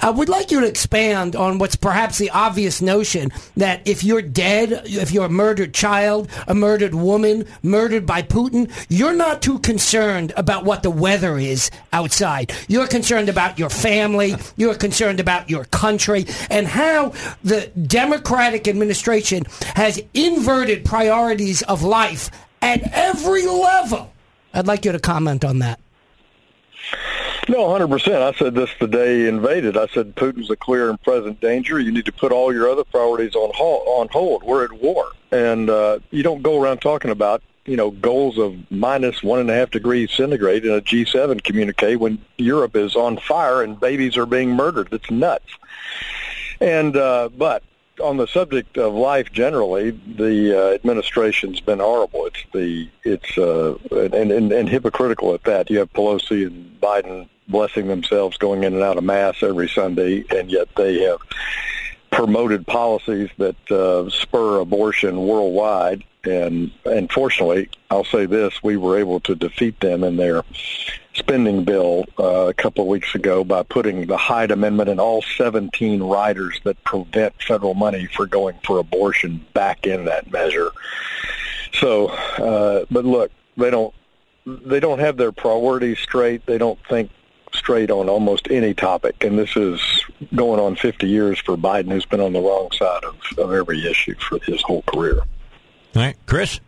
I would like you to expand on what's perhaps the obvious notion that if you're dead, if you're a murdered child, a murdered woman, murdered by Putin, you're not too concerned about what the weather is outside. You're concerned about your family, you're concerned about your country and how the Democrats Democratic administration has inverted priorities of life at every level. I'd like you to comment on that. No, 100%. I said this the day he invaded. I said Putin's a clear and present danger. You need to put all your other priorities on hold. On hold. We're at war. And uh, you don't go around talking about, you know, goals of minus one and a half degrees centigrade in a G7 communique when Europe is on fire and babies are being murdered. It's nuts. And, uh, but on the subject of life generally, the uh, administration's been horrible. It's the it's uh, and, and and hypocritical at that. You have Pelosi and Biden blessing themselves going in and out of mass every Sunday, and yet they have promoted policies that uh, spur abortion worldwide. And unfortunately, I'll say this: we were able to defeat them in their spending bill uh, a couple of weeks ago by putting the Hyde Amendment and all 17 riders that prevent federal money for going for abortion back in that measure. So, uh, but look, they don't they don't have their priorities straight. They don't think straight on almost any topic, and this is going on 50 years for Biden, who's been on the wrong side of, of every issue for his whole career. All right, Chris.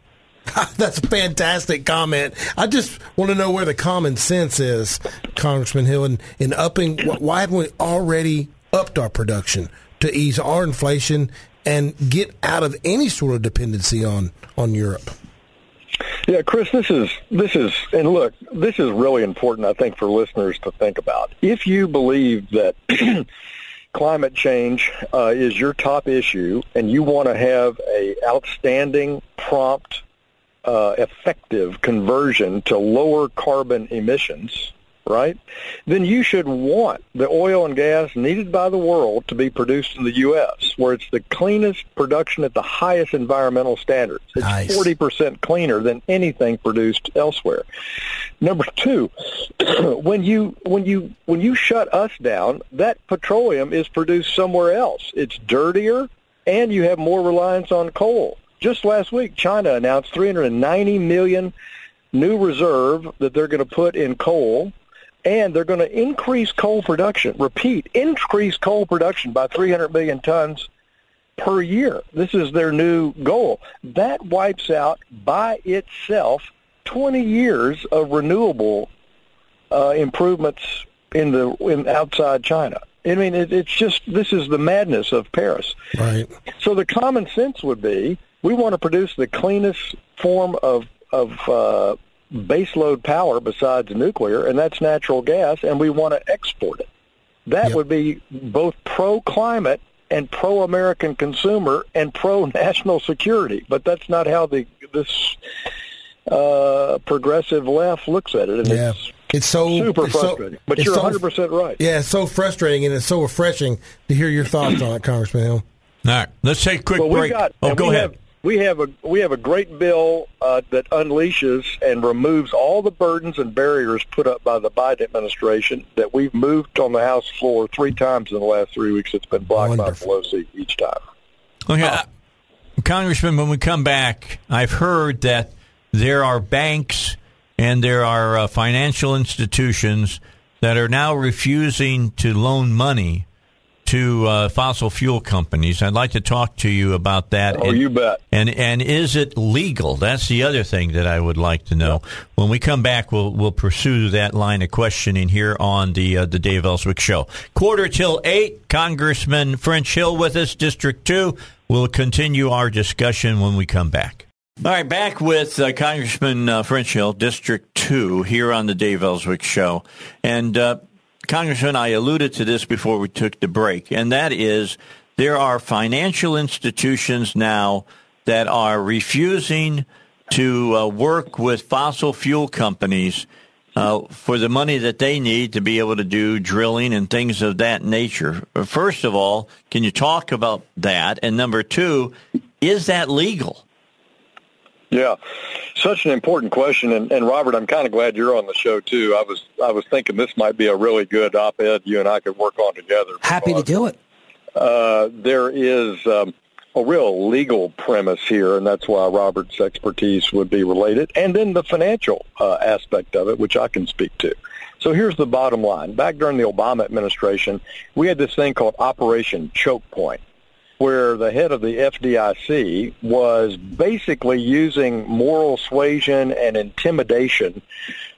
That's a fantastic comment. I just want to know where the common sense is, Congressman Hill, in, in upping. Why haven't we already upped our production to ease our inflation and get out of any sort of dependency on on Europe? Yeah, Chris, this is this is and look, this is really important I think for listeners to think about. If you believe that climate change uh, is your top issue and you want to have a outstanding, prompt uh, effective conversion to lower carbon emissions, right, then you should want the oil and gas needed by the world to be produced in the U.S., where it's the cleanest production at the highest environmental standards. It's nice. 40% cleaner than anything produced elsewhere. Number two, when you when you when you shut us down, that petroleum is produced somewhere else. It's dirtier, and you have more reliance on coal. Just last week, China announced 390 million new reserve that they're going to put in coal, and they're going to increase coal production. Repeat, increase coal production by 300 million tons per year. This is their new goal. That wipes out by itself 20 years of renewable uh, improvements in the in outside China. I mean, it, it's just this is the madness of Paris. Right. So the common sense would be we want to produce the cleanest form of of uh, baseload power besides nuclear, and that's natural gas, and we want to export it. That yep. would be both pro climate and pro American consumer and pro national security. But that's not how the this uh, progressive left looks at it. And yeah. It's, it's so super it's frustrating. So, but you're 100 percent right. Yeah, it's so frustrating and it's so refreshing to hear your thoughts on it, Congressman Hill. All right, let's take a quick well, break. Got, oh, go ahead. Have, we have a we have a great bill uh, that unleashes and removes all the burdens and barriers put up by the Biden administration that we've moved on the House floor three times in the last three weeks. It's been blocked Wonderful. by Pelosi each time. Okay, uh, Congressman, when we come back, I've heard that there are banks and there are uh, financial institutions that are now refusing to loan money to uh, fossil fuel companies. I'd like to talk to you about that. Oh, and, you bet. And and is it legal? That's the other thing that I would like to know. When we come back, we'll we'll pursue that line of questioning here on the uh, the Dave Elswick Show. Quarter till eight. Congressman French Hill with us, District Two. We'll continue our discussion when we come back. All right, back with uh, Congressman uh, French Hill, District 2, here on the Dave Elswick Show. And, uh, Congressman, I alluded to this before we took the break, and that is there are financial institutions now that are refusing to uh, work with fossil fuel companies uh, for the money that they need to be able to do drilling and things of that nature. First of all, can you talk about that? And number two, is that legal? Yeah, such an important question, and, and Robert, I'm kind of glad you're on the show too. I was I was thinking this might be a really good op-ed you and I could work on together. Happy to do it. Uh, there is um, a real legal premise here, and that's why Robert's expertise would be related, and then the financial uh, aspect of it, which I can speak to. So here's the bottom line. Back during the Obama administration, we had this thing called Operation Choke Point where the head of the FDIC was basically using moral suasion and intimidation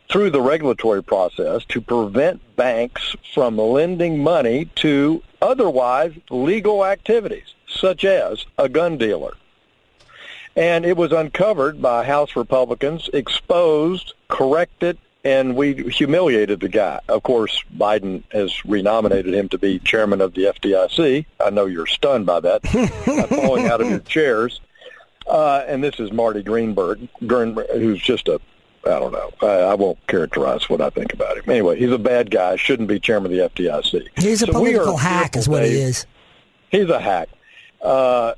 through the regulatory process to prevent banks from lending money to otherwise legal activities, such as a gun dealer. And it was uncovered by House Republicans, exposed, corrected, and we humiliated the guy. Of course, Biden has renominated him to be chairman of the FDIC. I know you're stunned by that, falling out of your chairs. Uh, and this is Marty Gruenberg, who's just a, I don't know, I, I won't characterize what I think about him. Anyway, he's a bad guy, shouldn't be chairman of the FDIC. He's a so political hack, is what he is. He's a hack. Uh,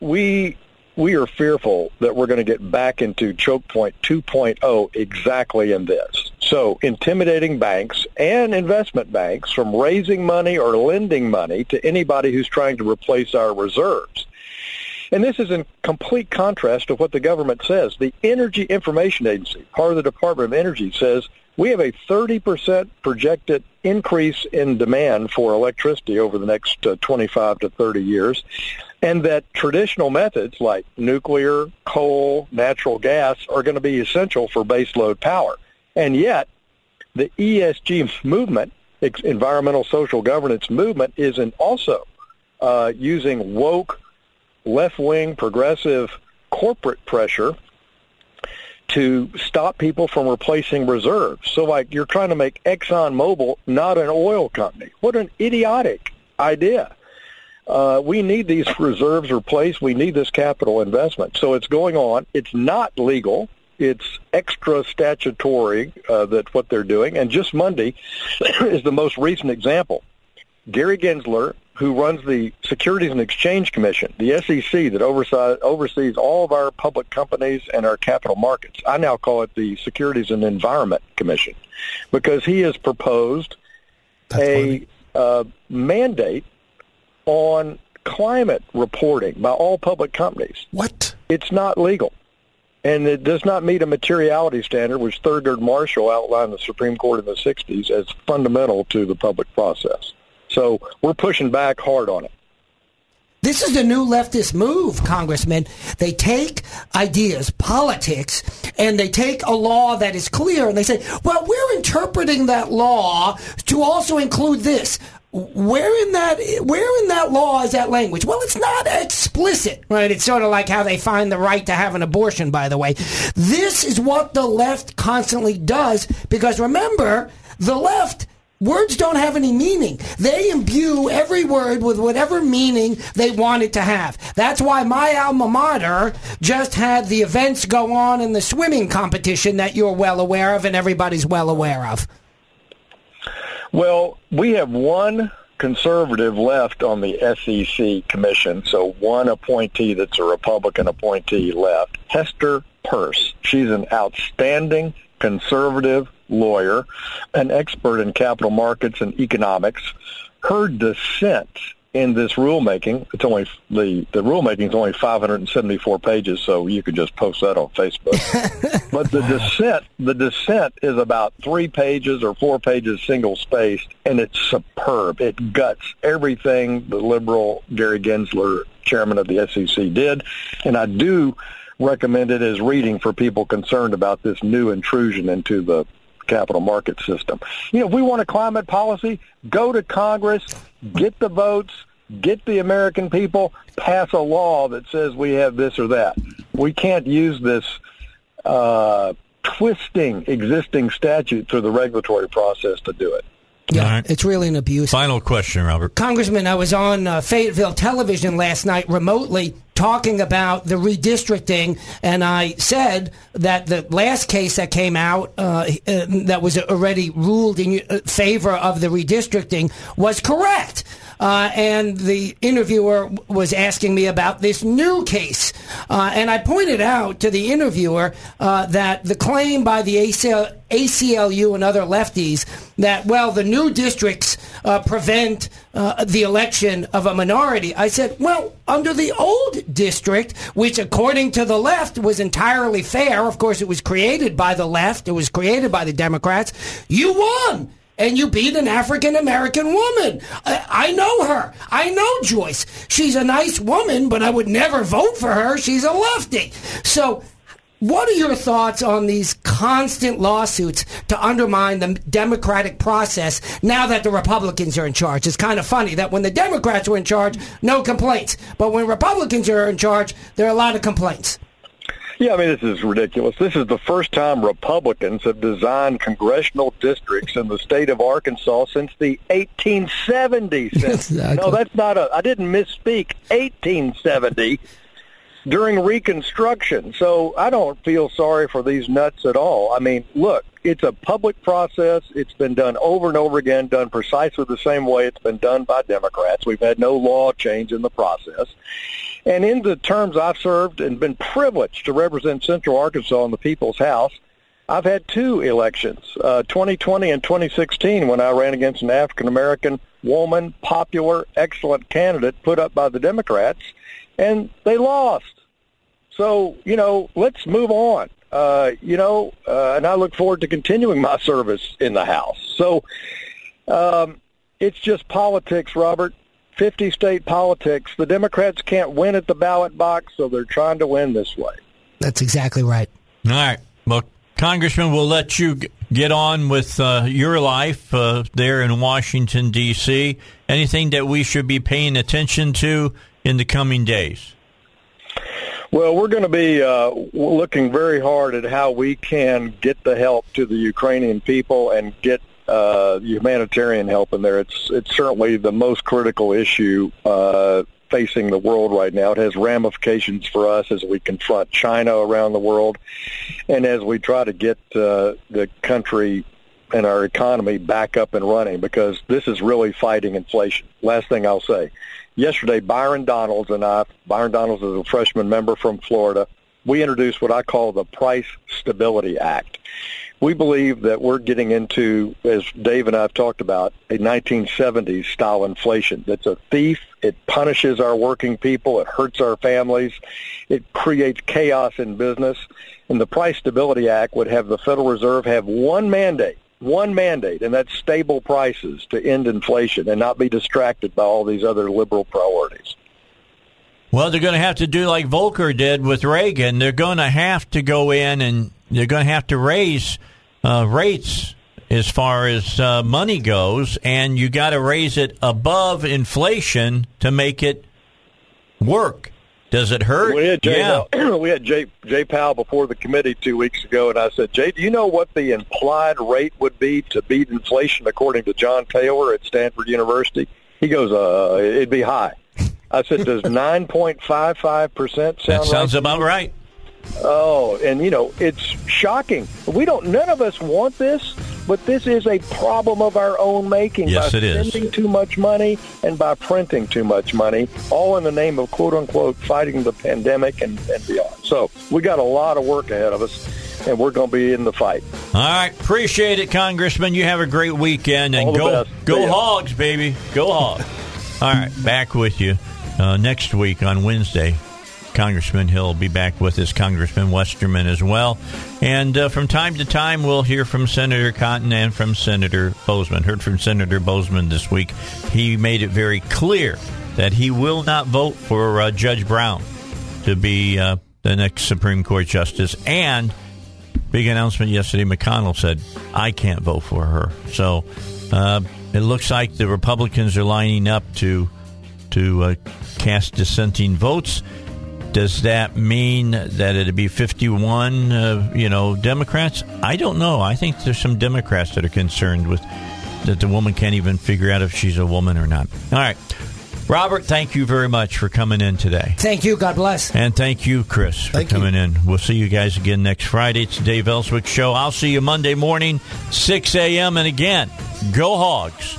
we we are fearful that we're going to get back into choke point 2.0 exactly in this. So intimidating banks and investment banks from raising money or lending money to anybody who's trying to replace our reserves. And this is in complete contrast to what the government says. The Energy Information Agency, part of the Department of Energy, says we have a 30% projected increase in demand for electricity over the next uh, 25 to 30 years and that traditional methods like nuclear, coal, natural gas are going to be essential for baseload power. And yet, the ESG movement, environmental social governance movement, is also uh, using woke, left-wing, progressive corporate pressure to stop people from replacing reserves. So, like, you're trying to make ExxonMobil not an oil company. What an idiotic idea uh, we need these reserves replaced. We need this capital investment. So it's going on. It's not legal. It's extra statutory uh, that what they're doing. And just Monday is the most recent example. Gary Gensler, who runs the Securities and Exchange Commission, the SEC that oversees, oversees all of our public companies and our capital markets. I now call it the Securities and Environment Commission because he has proposed That's a uh, mandate on climate reporting by all public companies. What? It's not legal. And it does not meet a materiality standard, which Thurgood Marshall outlined in the Supreme Court in the 60s as fundamental to the public process. So we're pushing back hard on it. This is the new leftist move, Congressman. They take ideas, politics, and they take a law that is clear and they say, well, we're interpreting that law to also include this where in that where in that law is that language? Well, it's not explicit, right? It's sort of like how they find the right to have an abortion. By the way, this is what the left constantly does because remember, the left. Words don't have any meaning. They imbue every word with whatever meaning they want it to have. That's why my alma mater just had the events go on in the swimming competition that you're well aware of and everybody's well aware of. Well, we have one conservative left on the SEC commission, so one appointee that's a Republican appointee left. Hester Peirce. She's an outstanding conservative lawyer, an expert in capital markets and economics. Her dissent in this rulemaking. It's only the the rulemaking is only 574 pages, so you could just post that on Facebook. but the dissent, the dissent is about three pages or four pages single spaced, and it's superb. It guts everything the liberal Gary Gensler, chairman of the SEC, did, and I do recommend it as reading for people concerned about this new intrusion into the capital market system. You know, if we want a climate policy, go to Congress, get the votes, get the American people, pass a law that says we have this or that. We can't use this uh, twisting existing statute through the regulatory process to do it. Yeah, right. it's really an abuse. Final question, Robert. Congressman, I was on uh, Fayetteville television last night remotely talking about the redistricting, and I said that the last case that came out uh, uh, that was already ruled in uh, favor of the redistricting was correct. Uh, and the interviewer was asking me about this new case. Uh, and I pointed out to the interviewer uh, that the claim by the ACL, ACLU and other lefties that, well, the new districts uh, prevent uh, the election of a minority. I said, well, under the old district, which according to the left was entirely fair, of course, it was created by the left, it was created by the Democrats, you won and you beat an African American woman. I, I, know her. I know Joyce. She's a nice woman, but I would never vote for her. She's a lefty. So, what are your thoughts on these constant lawsuits to undermine the democratic process now that the Republicans are in charge? It's kind of funny that when the Democrats were in charge, no complaints. But when Republicans are in charge, there are a lot of complaints. Yeah, I mean, this is ridiculous. This is the first time Republicans have designed congressional districts in the state of Arkansas since the 1870s. exactly. No, that's not a, I didn't misspeak, 1870 during Reconstruction. So I don't feel sorry for these nuts at all. I mean, look, it's a public process. It's been done over and over again, done precisely the same way it's been done by Democrats. We've had no law change in the process. And in the terms I've served and been privileged to represent Central Arkansas in the People's House, I've had two elections, uh, 2020 and 2016, when I ran against an African American woman, popular, excellent candidate put up by the Democrats, and they lost. So, you know, let's move on. Uh, you know, uh, and I look forward to continuing my service in the House. So um, it's just politics, Robert. 50 state politics. The Democrats can't win at the ballot box, so they're trying to win this way. That's exactly right. All right. Well, Congressman, we'll let you get on with uh, your life uh, there in Washington, D.C. Anything that we should be paying attention to in the coming days? Well, we're going to be uh, looking very hard at how we can get the help to the Ukrainian people and get uh, humanitarian help in there. It's it's certainly the most critical issue uh, facing the world right now. It has ramifications for us as we confront China around the world, and as we try to get uh, the country and our economy back up and running. Because this is really fighting inflation. Last thing I'll say. Yesterday, Byron Donalds and I, Byron Donalds is a freshman member from Florida, we introduced what I call the Price Stability Act we believe that we're getting into, as Dave and I have talked about, a 1970s style inflation. That's a thief. It punishes our working people. It hurts our families. It creates chaos in business. And the Price Stability Act would have the Federal Reserve have one mandate, one mandate, and that's stable prices to end inflation and not be distracted by all these other liberal priorities. Well, they're going to have to do like Volcker did with Reagan. They're going to have to go in and they're going to have to raise uh, rates as far as uh, money goes, and you got to raise it above inflation to make it work. Does it hurt? We had Jay, yeah. we had Jay, Jay Powell before the committee two weeks ago, and I said, Jay, do you know what the implied rate would be to beat inflation according to John Taylor at Stanford University? He goes, uh, it'd be high. I said, does 9.55% sound That sounds right about right. Oh, and you know, it's shocking. We don't none of us want this, but this is a problem of our own making yes, by it is. spending too much money and by printing too much money, all in the name of quote unquote fighting the pandemic and, and beyond. So we got a lot of work ahead of us and we're going to be in the fight. All right, appreciate it, Congressman. You have a great weekend and go go Hogs, baby, go Hogs. All right, back with you uh, next week on Wednesday. Congressman He'll be back with us, Congressman Westerman as well. And uh, from time to time, we'll hear from Senator Cotton and from Senator Boozman. Heard from Senator Boozman this week. He made it very clear that he will not vote for uh, Judge Brown to be uh, the next Supreme Court justice. And big announcement yesterday, McConnell said, I can't vote for her. So uh, it looks like the Republicans are lining up to to uh, cast dissenting votes. Does that mean that it'd be 51, uh, you know, Democrats? I don't know. I think there's some Democrats that are concerned with that the woman can't even figure out if she's a woman or not. All right. Robert, thank you very much for coming in today. Thank you. God bless. And thank you, Chris, for Thank you. coming in. We'll see you guys again next Friday. It's the Dave Elswick Show. I'll see you Monday morning, 6 a.m. And again, go Hogs.